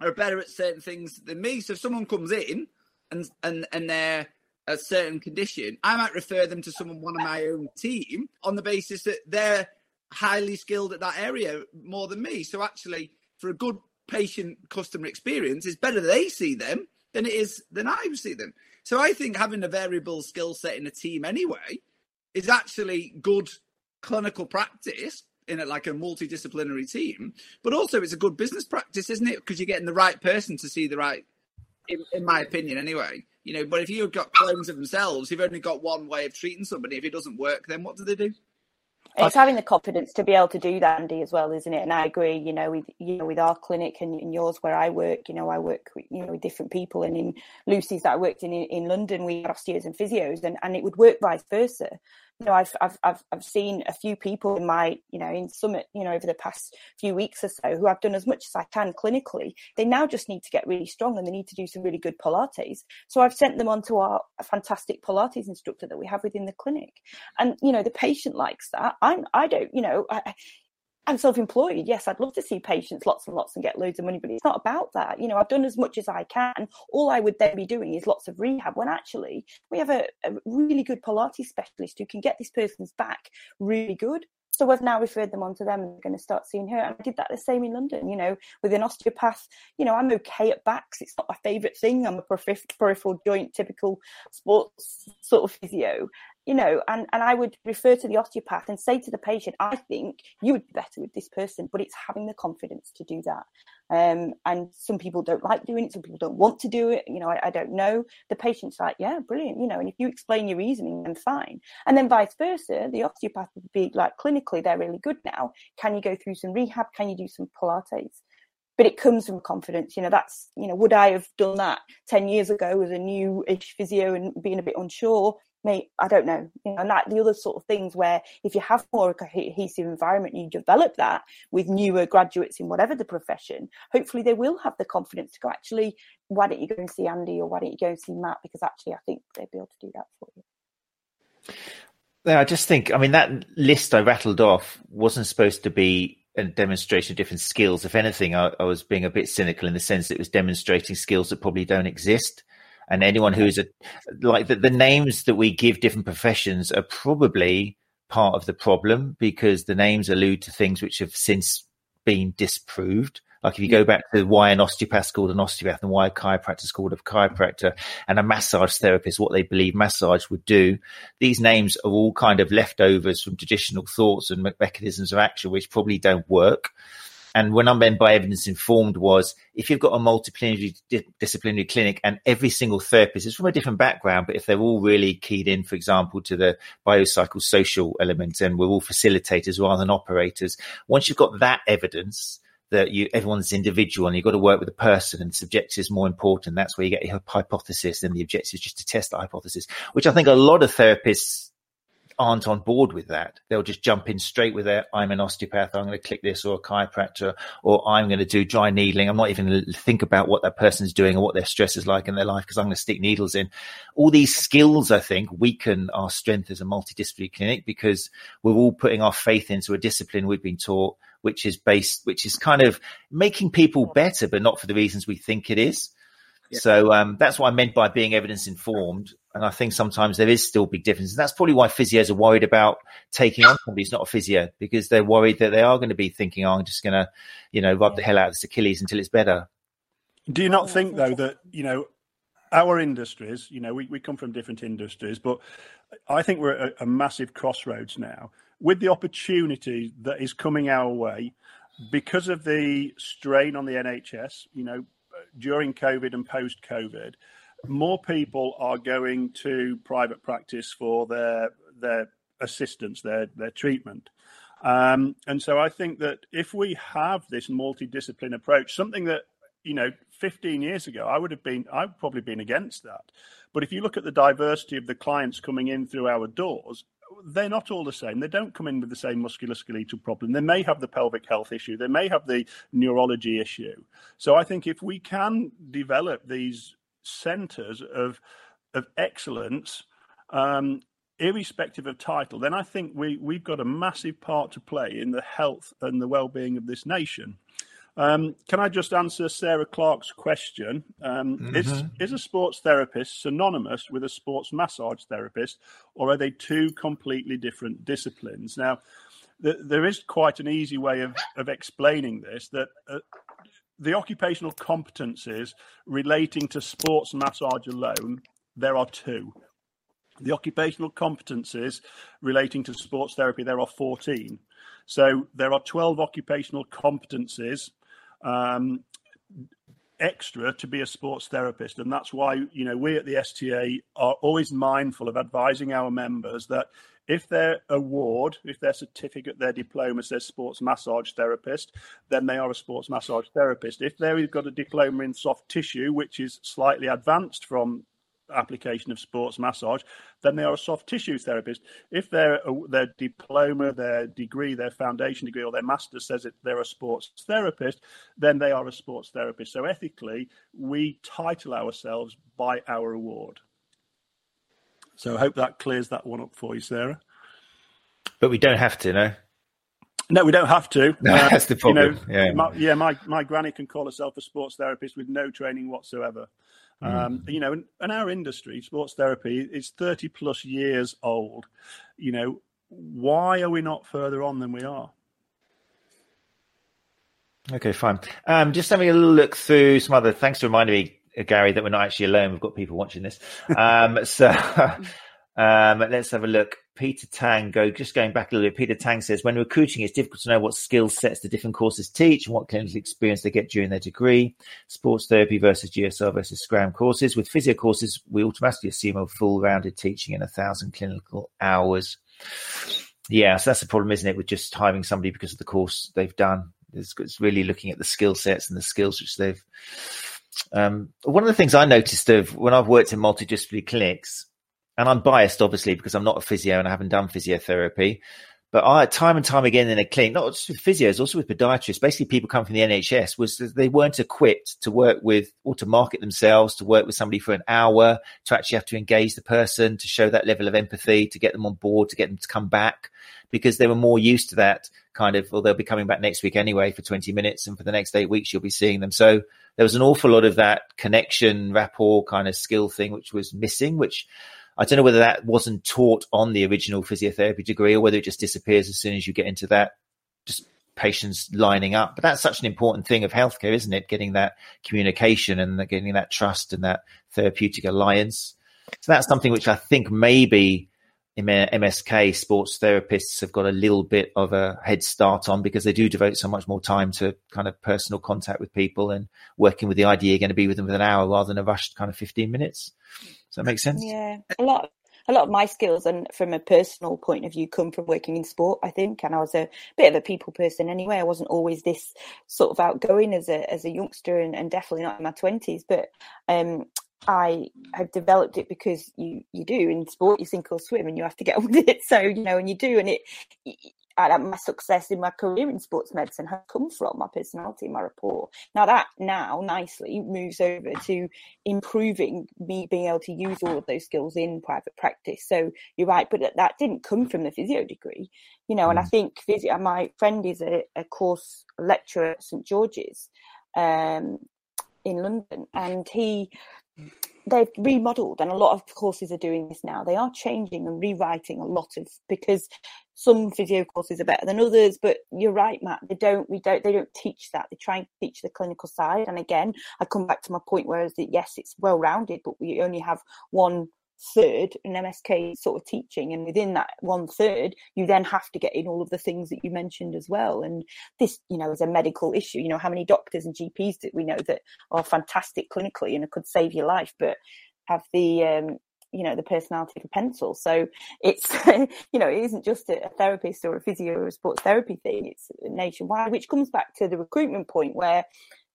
are better at certain things than me. So if someone comes in and and and they're a certain condition, I might refer them to someone one of my own team on the basis that they're highly skilled at that area more than me. So actually, for a good patient customer experience, it's better they see them than it is than I see them. So I think having a variable skill set in a team anyway is actually good clinical practice in a, like a multidisciplinary team, but also it's a good business practice, isn't it? Because you're getting the right person to see the right, in, in, my opinion, anyway. You know, but if you've got clones of themselves, you've only got one way of treating somebody. If it doesn't work, then what do they do? It's having the confidence to be able to do that, Andy, as well, isn't it? And I agree. You know, with you know, with our clinic and, and yours, where I work, you know, I work, with, you know, with different people. And in Lucy's that I worked in in London, we had osteos and physios, and and it would work vice versa you know, I've, I've, I've, I've seen a few people in my, you know, in Summit, you know, over the past few weeks or so who I've done as much as I can clinically. They now just need to get really strong and they need to do some really good Pilates. So I've sent them on to our fantastic Pilates instructor that we have within the clinic. And, you know, the patient likes that. I'm, I don't, you know, I, I'm self-employed. Yes, I'd love to see patients lots and lots and get loads of money, but it's not about that. You know, I've done as much as I can. All I would then be doing is lots of rehab. When actually we have a, a really good Pilates specialist who can get this person's back really good. So I've now referred them on to them and they're going to start seeing her. And I did that the same in London, you know, with an osteopath. You know, I'm okay at backs. It's not my favourite thing. I'm a peripheral joint, typical sports sort of physio you know, and, and I would refer to the osteopath and say to the patient, I think you would be better with this person, but it's having the confidence to do that. Um, and some people don't like doing it, some people don't want to do it, you know, I, I, don't know. The patient's like, yeah, brilliant, you know, and if you explain your reasoning, then fine. And then vice versa, the osteopath would be like, clinically, they're really good now. Can you go through some rehab? Can you do some Pilates? but it comes from confidence. You know, that's, you know, would I have done that 10 years ago as a new ish physio and being a bit unsure? Mate, I don't know. You know, and that the other sort of things where if you have more cohesive environment, you develop that with newer graduates in whatever the profession, hopefully they will have the confidence to go, actually, why don't you go and see Andy or why don't you go and see Matt? Because actually I think they'd be able to do that for you. Yeah, I just think, I mean, that list I rattled off wasn't supposed to be a demonstration of different skills. If anything, I, I, was being a bit cynical in the sense that it was demonstrating skills that probably don't exist. And anyone who is a like the, the names that we give different professions are probably part of the problem because the names allude to things which have since been disproved. Like if you go back to why an osteopath is called an osteopath and why a chiropractor is called a chiropractor and a massage therapist, what they believe massage would do, these names are all kind of leftovers from traditional thoughts and mechanisms of action, which probably don't work. And when I meant by evidence informed was if you've got a multidisciplinary disciplinary clinic and every single therapist is from a different background, but if they're all really keyed in, for example, to the biopsychosocial element and we're all facilitators rather than operators, once you've got that evidence, that you everyone's individual and you've got to work with a person and subjective is more important. That's where you get your hypothesis and the objective is just to test the hypothesis, which I think a lot of therapists aren't on board with that. They'll just jump in straight with their, I'm an osteopath. I'm going to click this or a chiropractor or I'm going to do dry needling. I'm not even going to think about what that person's doing or what their stress is like in their life because I'm going to stick needles in. All these skills, I think, weaken our strength as a multidisciplinary clinic because we're all putting our faith into a discipline we've been taught which is based, which is kind of making people better, but not for the reasons we think it is. Yeah. So um, that's what I meant by being evidence informed. And I think sometimes there is still big difference. And that's probably why physios are worried about taking on somebody who's not a physio because they're worried that they are going to be thinking, oh, I'm just going to, you know, rub the hell out of this Achilles until it's better. Do you not oh, think, though, that, you know, our industries, you know, we, we come from different industries, but I think we're at a, a massive crossroads now with the opportunity that is coming our way because of the strain on the NHS, you know, during COVID and post COVID, more people are going to private practice for their their assistance, their their treatment. Um, and so I think that if we have this multidiscipline approach, something that you know 15 years ago I would have been I've probably been against that. But if you look at the diversity of the clients coming in through our doors, they're not all the same. They don't come in with the same musculoskeletal problem. They may have the pelvic health issue. They may have the neurology issue. So I think if we can develop these centres of of excellence, um, irrespective of title, then I think we we've got a massive part to play in the health and the well-being of this nation. Um, can I just answer Sarah Clark's question? Um, mm-hmm. Is is a sports therapist synonymous with a sports massage therapist, or are they two completely different disciplines? Now, there is quite an easy way of of explaining this. That uh, the occupational competencies relating to sports massage alone, there are two. The occupational competencies relating to sports therapy, there are 14. So there are 12 occupational competencies um, extra to be a sports therapist and that's why you know we at the sta are always mindful of advising our members that if their award if their certificate their diploma says sports massage therapist then they are a sports massage therapist if they've got a diploma in soft tissue which is slightly advanced from application of sports massage, then they are a soft tissue therapist. If their their diploma, their degree, their foundation degree, or their master says that they're a sports therapist, then they are a sports therapist. So ethically, we title ourselves by our award. So I hope that clears that one up for you, Sarah. But we don't have to, no. No, we don't have to. No, uh, that's the problem. You know, yeah, my, yeah. My my granny can call herself a sports therapist with no training whatsoever. Mm. Um, you know, and, our industry, sports therapy, is thirty plus years old. You know, why are we not further on than we are? Okay, fine. Um, just having a little look through some other. Thanks for reminding me, Gary, that we're not actually alone. We've got people watching this. Um, so um, let's have a look. Peter Tang, go just going back a little bit. Peter Tang says, when recruiting, it's difficult to know what skill sets the different courses teach and what clinical experience they get during their degree. Sports therapy versus GSR versus Scrum courses. With physio courses, we automatically assume a full-rounded teaching and a thousand clinical hours. Yeah, so that's the problem, isn't it, with just hiring somebody because of the course they've done. It's, it's really looking at the skill sets and the skills which they've. Um, one of the things I noticed of when I've worked in multidisciplinary clinics and I'm biased, obviously, because I'm not a physio and I haven't done physiotherapy. But I, time and time again in a clinic, not just with physios, also with podiatrists, basically people come from the NHS, was they weren't equipped to work with or to market themselves, to work with somebody for an hour, to actually have to engage the person, to show that level of empathy, to get them on board, to get them to come back, because they were more used to that kind of, well, they'll be coming back next week anyway for 20 minutes, and for the next eight weeks, you'll be seeing them. So there was an awful lot of that connection, rapport kind of skill thing, which was missing, which I don't know whether that wasn't taught on the original physiotherapy degree or whether it just disappears as soon as you get into that just patients lining up. But that's such an important thing of healthcare, isn't it? Getting that communication and getting that trust and that therapeutic alliance. So that's something which I think maybe MSK sports therapists have got a little bit of a head start on because they do devote so much more time to kind of personal contact with people and working with the idea you're going to be with them for an hour rather than a rushed kind of 15 minutes. Does that make sense? Yeah, a lot. A lot of my skills, and from a personal point of view, come from working in sport. I think, and I was a bit of a people person anyway. I wasn't always this sort of outgoing as a as a youngster, and, and definitely not in my twenties. But um, I have developed it because you you do in sport you sink or swim and you have to get on with it. So you know, and you do, and it my success in my career in sports medicine has come from my personality, my rapport. Now that now nicely moves over to improving me being able to use all of those skills in private practice. So you're right, but that didn't come from the physio degree, you know. And I mm. think physio. My friend is a, a course lecturer at St George's um, in London, and he they've remodeled and a lot of courses are doing this now. They are changing and rewriting a lot of because some physio courses are better than others but you're right matt they don't we don't they don't teach that. They try and teach the clinical side and again i come back to my point whereas that yes it's well rounded but we only have one third an MSK sort of teaching, and within that one third, you then have to get in all of the things that you mentioned as well. And this, you know, is a medical issue. You know, how many doctors and GPs do we know that are fantastic clinically and could save your life, but have the um, you know the personality of a pencil so it's you know it isn't just a, therapist or a physio or a sports therapy thing it's nationwide which comes back to the recruitment point where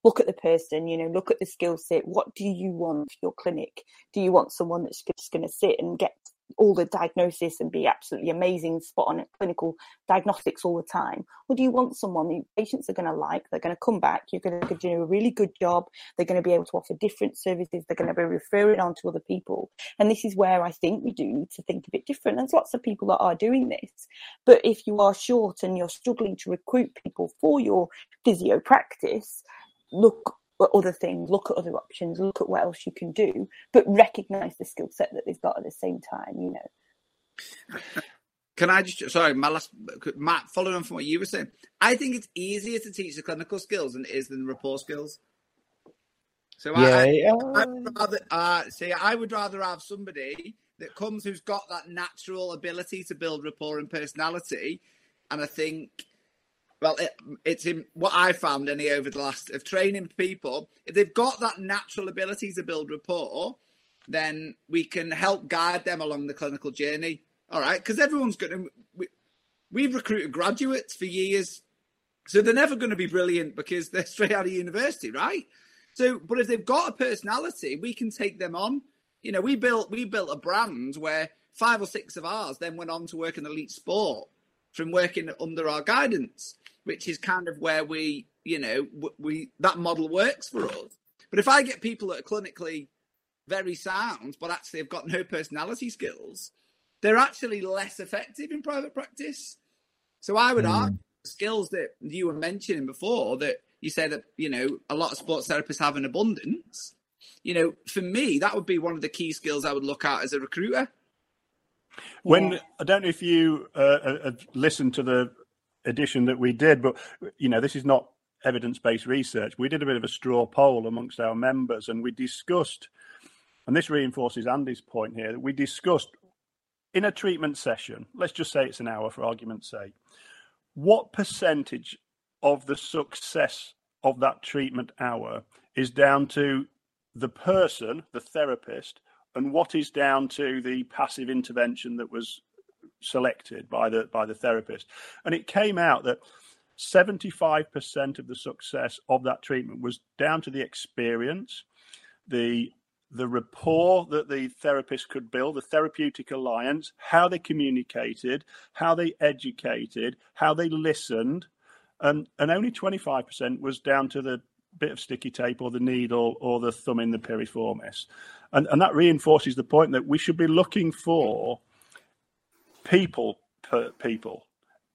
look at the person, you know, look at the skill set. What do you want for your clinic? Do you want someone that's just going to sit and get all the diagnosis and be absolutely amazing, spot on clinical diagnostics all the time? Or do you want someone that patients are going to like? They're going to come back. You're going to do a really good job. They're going to be able to offer different services. They're going to be referring on to other people. And this is where I think we do need to think a bit different. There's lots of people that are doing this. But if you are short and you're struggling to recruit people for your physio practice, look at other things, look at other options, look at what else you can do, but recognize the skill set that they've got at the same time, you know. Can I just sorry, my last Matt, following on from what you were saying, I think it's easier to teach the clinical skills than it is than the rapport skills. So yeah, I, yeah. I would rather uh, say I would rather have somebody that comes who's got that natural ability to build rapport and personality, and I think well, it, it's in what I found any over the last of training people. If they've got that natural ability to build rapport, then we can help guide them along the clinical journey. All right, because everyone's going to. We, we've recruited graduates for years, so they're never going to be brilliant because they're straight out of university, right? So, but if they've got a personality, we can take them on. You know, we built we built a brand where five or six of ours then went on to work in elite sport from working under our guidance which is kind of where we, you know, we that model works for us. But if I get people that are clinically very sound, but actually have got no personality skills, they're actually less effective in private practice. So I would mm. argue skills that you were mentioning before that you say that you know a lot of sports therapists have an abundance. You know, for me, that would be one of the key skills I would look at as a recruiter. When yeah. I don't know if you uh, uh, listened to the edition that we did, but you know, this is not evidence-based research. We did a bit of a straw poll amongst our members, and we discussed, and this reinforces Andy's point here that we discussed in a treatment session. Let's just say it's an hour for argument's sake. What percentage of the success of that treatment hour is down to the person, the therapist, and what is down to the passive intervention that was selected by the by the therapist. And it came out that 75% of the success of that treatment was down to the experience, the the rapport that the therapist could build, the therapeutic alliance, how they communicated, how they educated, how they listened, and and only 25% was down to the bit of sticky tape or the needle or the thumb in the piriformis. And, and that reinforces the point that we should be looking for people, people,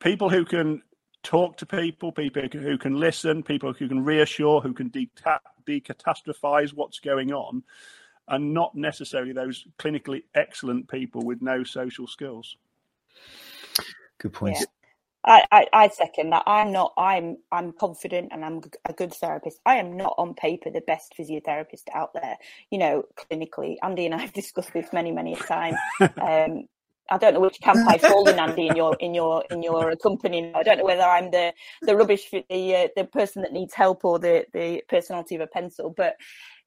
people who can talk to people, people who can listen, people who can reassure, who can decatastrophize what's going on, and not necessarily those clinically excellent people with no social skills. Good point. Yeah. I, I, I, second that. I'm not. I'm. I'm confident, and I'm a good therapist. I am not on paper the best physiotherapist out there. You know, clinically, Andy and I have discussed this many, many a time. Um, I don't know which camp I fall in, Andy, in your in your in your company. I don't know whether I'm the the rubbish, the uh, the person that needs help, or the the personality of a pencil. But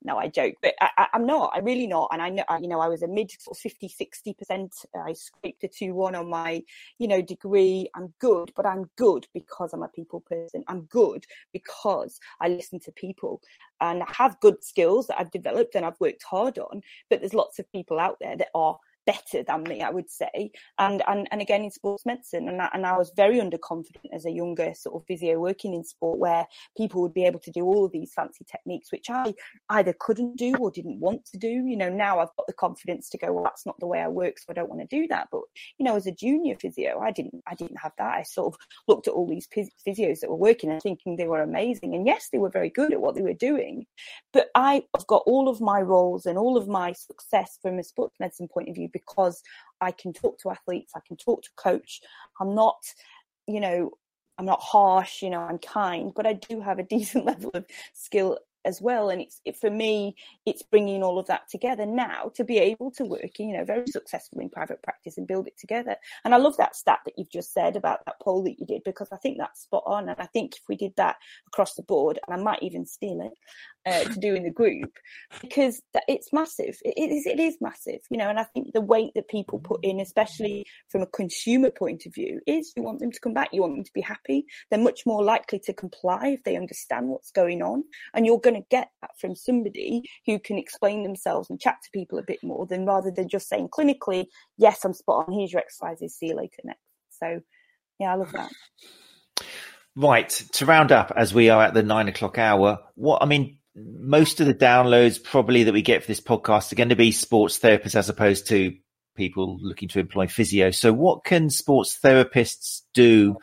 no, I joke, but I, am not. I'm really not. And I know, you know, I was a mid sort of 50, 60 percent. I scraped a two one on my, you know, degree. I'm good, but I'm good because I'm a people person. I'm good because I listen to people and I have good skills that I've developed and I've worked hard on. But there's lots of people out there that are better than me, I would say. And and, and again in sports medicine, and I, and I was very underconfident as a younger sort of physio working in sport, where people would be able to do all of these fancy techniques, which I either couldn't do or didn't want to do. You know, now I've got the confidence to go, well, that's not the way I work, so I don't want to do that. But you know, as a junior physio, I didn't I didn't have that. I sort of looked at all these physios that were working and thinking they were amazing, and yes, they were very good at what they were doing. But I've got all of my roles and all of my success from a sports medicine point of view because I can talk to athletes, I can talk to coach. I'm not, you know, I'm not harsh, you know, I'm kind, but I do have a decent level of skill as well. And it's it, for me, it's bringing all of that together now to be able to work, you know, very successfully in private practice and build it together. And I love that stat that you've just said about that poll that you did because I think that's spot on. And I think if we did that across the board, and I might even steal it uh, to do in the group, because it's massive. It is it is massive, you know. And I think the weight that people put in, especially from a consumer point of view, is you want them to come back, you want them to be happy. They're much more likely to comply if they understand what's going on, and you're going going to get that from somebody who can explain themselves and chat to people a bit more than rather than just saying clinically, yes, I'm spot on. Here's your exercises. See you later next. So, yeah, I love that. Right. To round up, as we are at the nine o'clock hour, what I mean, most of the downloads probably that we get for this podcast are going to be sports therapists as opposed to people looking to employ physio. So, what can sports therapists do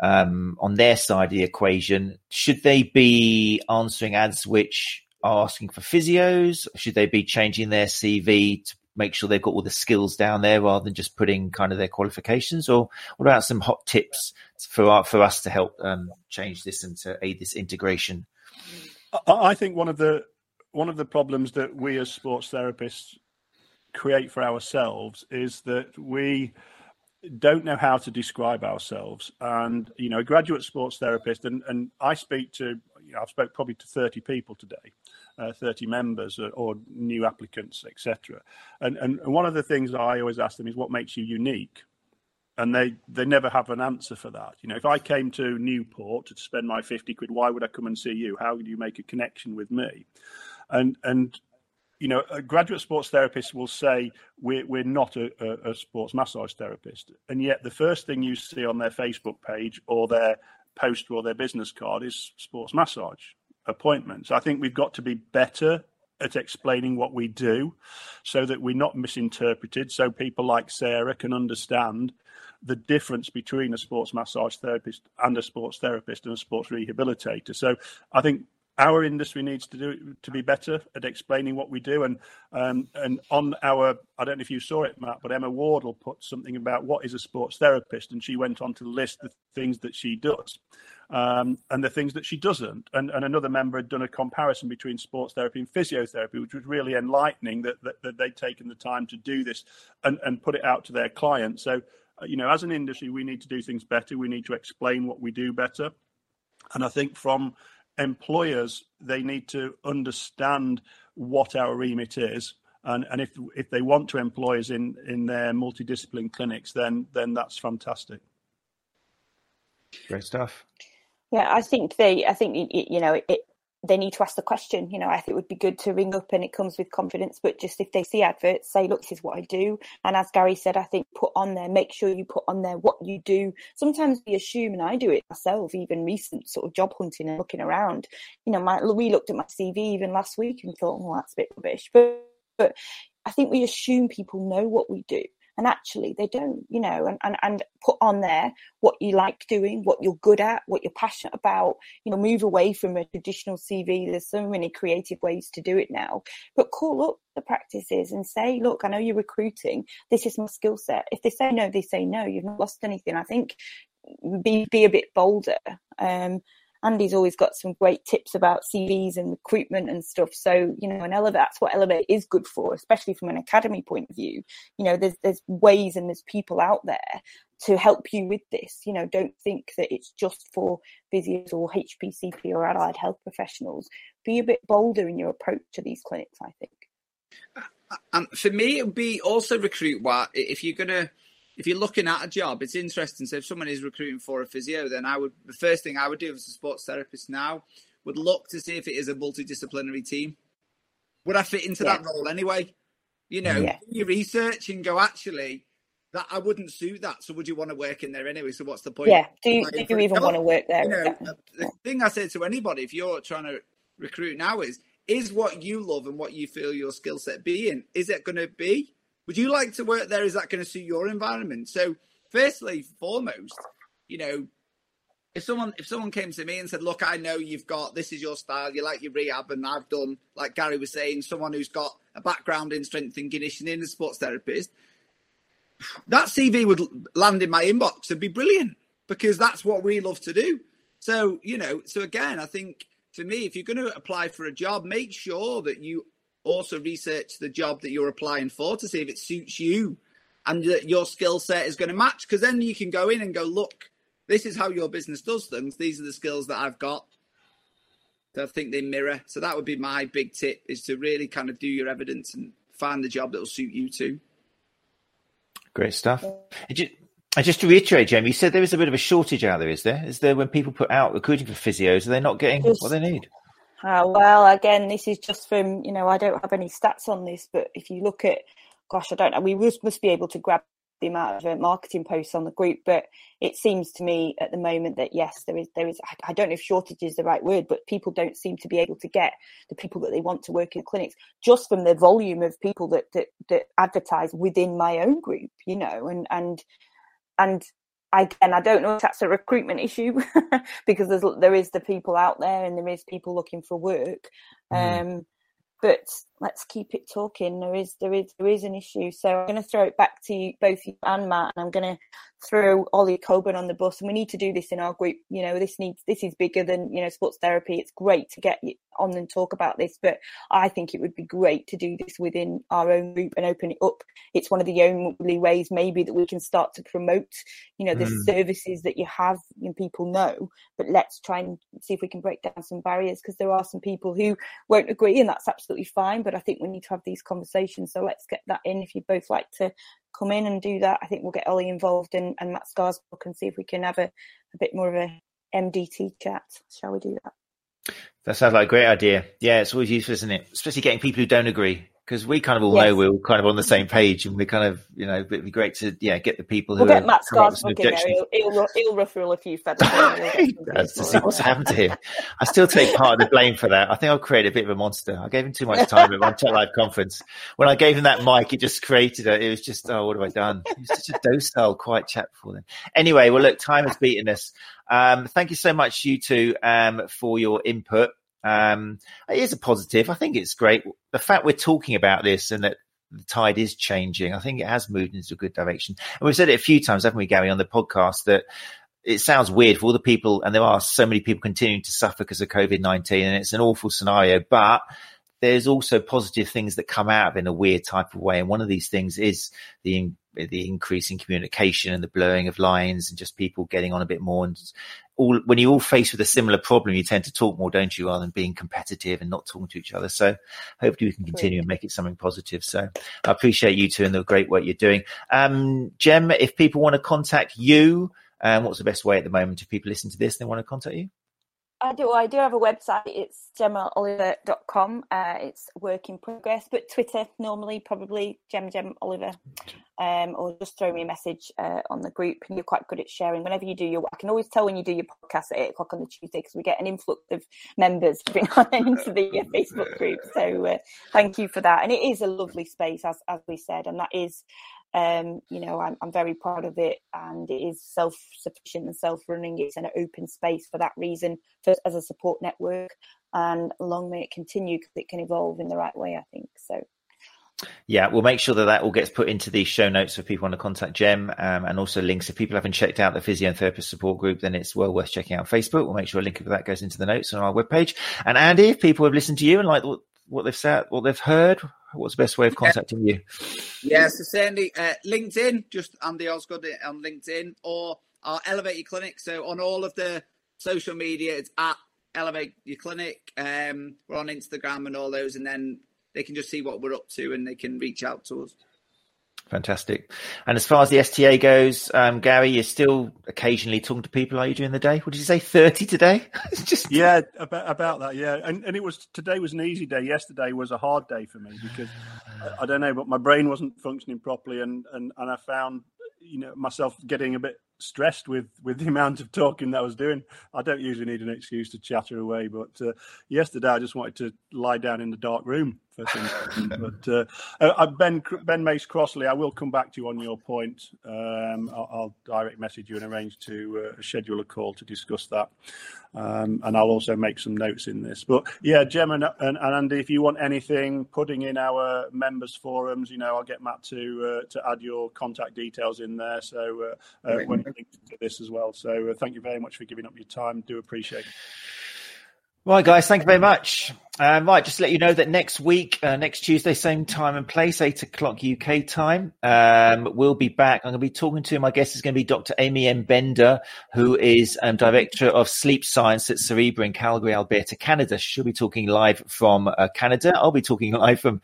um, on their side of the equation. Should they be answering ads which are asking for physios? Should they be changing their CV to make sure they've got all the skills down there rather than just putting kind of their qualifications? Or what about some hot tips for our, for us to help um, change this and to aid this integration? I think one of the one of the problems that we as sports therapists create for ourselves is that we don't know how to describe ourselves. And you know, a graduate sports therapist, and and I speak to, you know, I've spoke probably to thirty people today, uh, thirty members or, or new applicants, etc. And, and one of the things I always ask them is, what makes you unique? And they they never have an answer for that. You know, if I came to Newport to spend my fifty quid, why would I come and see you? How would you make a connection with me? And and you know, a graduate sports therapist will say we're we're not a, a, a, sports massage therapist, and yet the first thing you see on their Facebook page or their post or their business card is sports massage appointments. I think we've got to be better at explaining what we do, so that we're not misinterpreted, so people like Sarah can understand the difference between a sports massage therapist and a sports therapist and a sports rehabilitator. So I think our industry needs to do to be better at explaining what we do. And um, and on our I don't know if you saw it Matt but Emma Wardle put something about what is a sports therapist and she went on to list the things that she does um, and the things that she doesn't. And, and another member had done a comparison between sports therapy and physiotherapy which was really enlightening that, that, that they'd taken the time to do this and, and put it out to their clients. So uh, you know as an industry we need to do things better. We need to explain what we do better. And I think from employers they need to understand what our remit is and and if if they want to employ us in in their multidiscipline clinics then then that's fantastic. Great stuff. Yeah i think they i think you know it, they need to ask the question. You know, I think it would be good to ring up and it comes with confidence, but just if they see adverts, say, look, this is what I do. And as Gary said, I think put on there, make sure you put on there what you do. Sometimes we assume, and I do it myself, even recent sort of job hunting and looking around. You know, my, we looked at my CV even last week and thought, well, that's a bit rubbish. But, but I think we assume people know what we do and actually they don't you know and, and and put on there what you like doing what you're good at what you're passionate about you know move away from a traditional cv there's so many creative ways to do it now. But call up the practices and say look i know you're recruiting. This is my skill set. If they say no they say no. You've not lost anything. I think be be a bit bolder. Um Andy's always got some great tips about CVs and recruitment and stuff. So, you know, and Elevate, that's what Elevate is good for, especially from an academy point of view. You know, there's, there's ways and there's people out there to help you with this. You know, don't think that it's just for physios or HCPC or allied health professionals. Be a bit bolder in your approach to these clinics, I think. Uh, and for me, it would be also recruit what if you're going to if you're looking at a job, it's interesting. So if someone is recruiting for a physio, then I would the first thing I would do as a sports therapist now would look to see if it is a multidisciplinary team. Would I fit into yeah. that role anyway? You know, yeah. you research and go actually that I wouldn't suit that. So would you want to work in there anyway? So what's the point? Yeah. Do you, do you even want to work there? You know, the thing I say to anybody if you're trying to recruit now is is what you love and what you feel your skill set be being is it going to be would you like to work there? Is that going to suit your environment? So, firstly, foremost, you know, if someone if someone came to me and said, "Look, I know you've got this is your style. You like your rehab, and I've done like Gary was saying, someone who's got a background in strength and conditioning, a sports therapist." That CV would land in my inbox and be brilliant because that's what we love to do. So you know, so again, I think for me, if you're going to apply for a job, make sure that you also research the job that you're applying for to see if it suits you and that your skill set is going to match. Because then you can go in and go, look, this is how your business does things. These are the skills that I've got. That I think they mirror. So that would be my big tip: is to really kind of do your evidence and find the job that will suit you too. Great stuff. And just to reiterate, Jamie, you said there is a bit of a shortage out there. Is there? Is there when people put out recruiting for physios, are they not getting what they need? Uh, well, again, this is just from, you know, I don't have any stats on this, but if you look at, gosh, I don't know, we must, must be able to grab the amount of uh, marketing posts on the group, but it seems to me at the moment that yes, there is, there is, I don't know if shortage is the right word, but people don't seem to be able to get the people that they want to work in clinics just from the volume of people that, that, that advertise within my own group, you know, and, and, and again, I don't know if that's a recruitment issue because there's there is the people out there and there is people looking for work. Mm. Um, but let's keep it talking. There is there is there is an issue. So I'm going to throw it back to you, both you and Matt, and I'm going to throw Ollie Coburn on the bus. And we need to do this in our group. You know, this needs this is bigger than you know sports therapy. It's great to get on and talk about this, but I think it would be great to do this within our own group and open it up. It's one of the only ways maybe that we can start to promote, you know, the mm. services that you have and people know. But let's try and see if we can break down some barriers because there are some people who won't agree, and that's absolutely fine. But I think we need to have these conversations. So let's get that in. If you both like to come in and do that, I think we'll get Ollie involved and, and Matt Scarsbrook and see if we can have a, a bit more of a MDT chat. Shall we do that? That sounds like a great idea. Yeah, it's always useful, isn't it? Especially getting people who don't agree because we kind of all Yes. know we're all kind of on the same page, and we kind of, you know, it'd be great to, yeah, get the people who We'll get Matt up in there he'll, he'll, he'll ruffle a few feathers. He to see what's happened to him. I still take part of the blame for that. I think I've created a bit of a monster. I gave him too much time at my Tech Live conference. When I gave him that mic, it just created a, it was just, oh, what have I done? He was such a docile, quiet chap before then. Anyway, well, look, time has beaten us. Um, thank you so much, you two, um, for your input. Um, it is a positive. I think it's great. The fact we're talking about this and that the tide is changing, I think it has moved into a good direction. And we've said it a few times, haven't we, Gary, on the podcast that it sounds weird for all the people, and there are so many people continuing to suffer because of COVID 19, and it's an awful scenario, but there's also positive things that come out in a weird type of way. And one of these things is the the increase in communication and the blurring of lines and just people getting on a bit more. And all when you're all faced with a similar problem, you tend to talk more, don't you, rather than being competitive and not talking to each other. So hopefully we can continue and make it something positive. So I appreciate you two and the great work you're doing. Um, Jem, if people want to contact you, um, what's the best way at the moment if people listen to this and they want to contact you? I do. I do have a website. It's gemmaoliver.com. Uh, it's work in progress, but Twitter normally probably Gemma Gem Oliver, um, or just throw me a message uh, on the group. And you're quite good at sharing. Whenever you do your, I can always tell when you do your podcast at eight o'clock on the Tuesday because we get an influx of members bring on into the uh, Facebook group. So uh, thank you for that. And it is a lovely space, as as we said, and that is um, you know, I'm, I'm very proud of it, and it is self-sufficient and self-running. It's an open space for that reason, for, as a support network, and long may it continue because it can evolve in the right way. I think so. Yeah, we'll make sure that that all gets put into the show notes for people want to contact Gem um, and also links. If people haven't checked out the physiotherapist support group, then it's well worth checking out Facebook. We'll make sure a link of that goes into the notes on our webpage. And Andy, if people have listened to you and like what, they've said, what they've heard, what's the best way of contacting you? Yeah, so certainly uh, LinkedIn, just Andy Osgood on LinkedIn, or our Elevate Your Clinic. So on all of the social media, it's at Elevate Your Clinic. Um, we're on Instagram and all those, and then they can just see what we're up to and they can reach out to us. Fantastic. And as far as the STA goes, um, Gary, you're still occasionally talking to people, are you, during the day? What did you say, 30 today? just Yeah, about about that. Yeah, and and it was today was an easy day. Yesterday was a hard day for me because I, I don't know, but my brain wasn't functioning properly, and and and I found you know myself getting a bit stressed with with the amount of talking that I was doing. I don't usually need an excuse to chatter away, but uh, yesterday I just wanted to lie down in the dark room but uh, uh, Ben Ben Mace Crossley, I will come back to you on your point. Um, I'll, I'll, direct message you and arrange to uh, schedule a call to discuss that. Um, and I'll also make some notes in this. But yeah, Jem and, and, and, Andy, if you want anything, putting in our members forums, you know, I'll get Matt to uh, to add your contact details in there. So uh, uh, when it links to this as well. So uh, thank you very much for giving up your time. Do appreciate it. Right, guys, thank you very much. Um, right, just to let you know that next week, uh, next Tuesday, same time and place, eight o'clock UK time, um, we'll be back. I'm going to be talking to my guest is going to be Dr. Amy M. Bender, who is um, Director of Sleep Science at Cerebra in Calgary, Alberta, Canada. She'll be talking live from uh, Canada. I'll be talking live from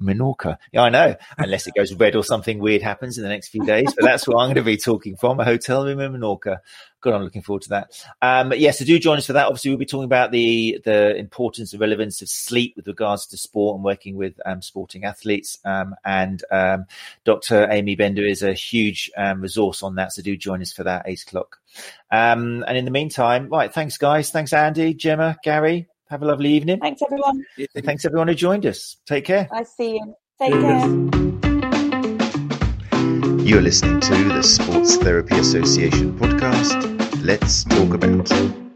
Menorca. Yeah, I know. Unless it goes red or something weird happens in the next few days, but that's where I'm going to be talking from a hotel room in Menorca. Good, I'm looking forward to that. Um, yes, so do join us for that. Obviously, we'll be talking about the the importance and relevance of sleep with regards to sport and working with um, sporting athletes. Um, and um, Dr. Amy Bender is a huge um, resource on that. So do join us for that eight o'clock. Um, and in the meantime, right, thanks, guys. Thanks, Andy, Gemma, Gary. Have a lovely evening. Thanks, everyone. Thanks, everyone who joined us. Take care. I see you. Take care. You're listening to the Sports Therapy Association podcast. Let's talk about.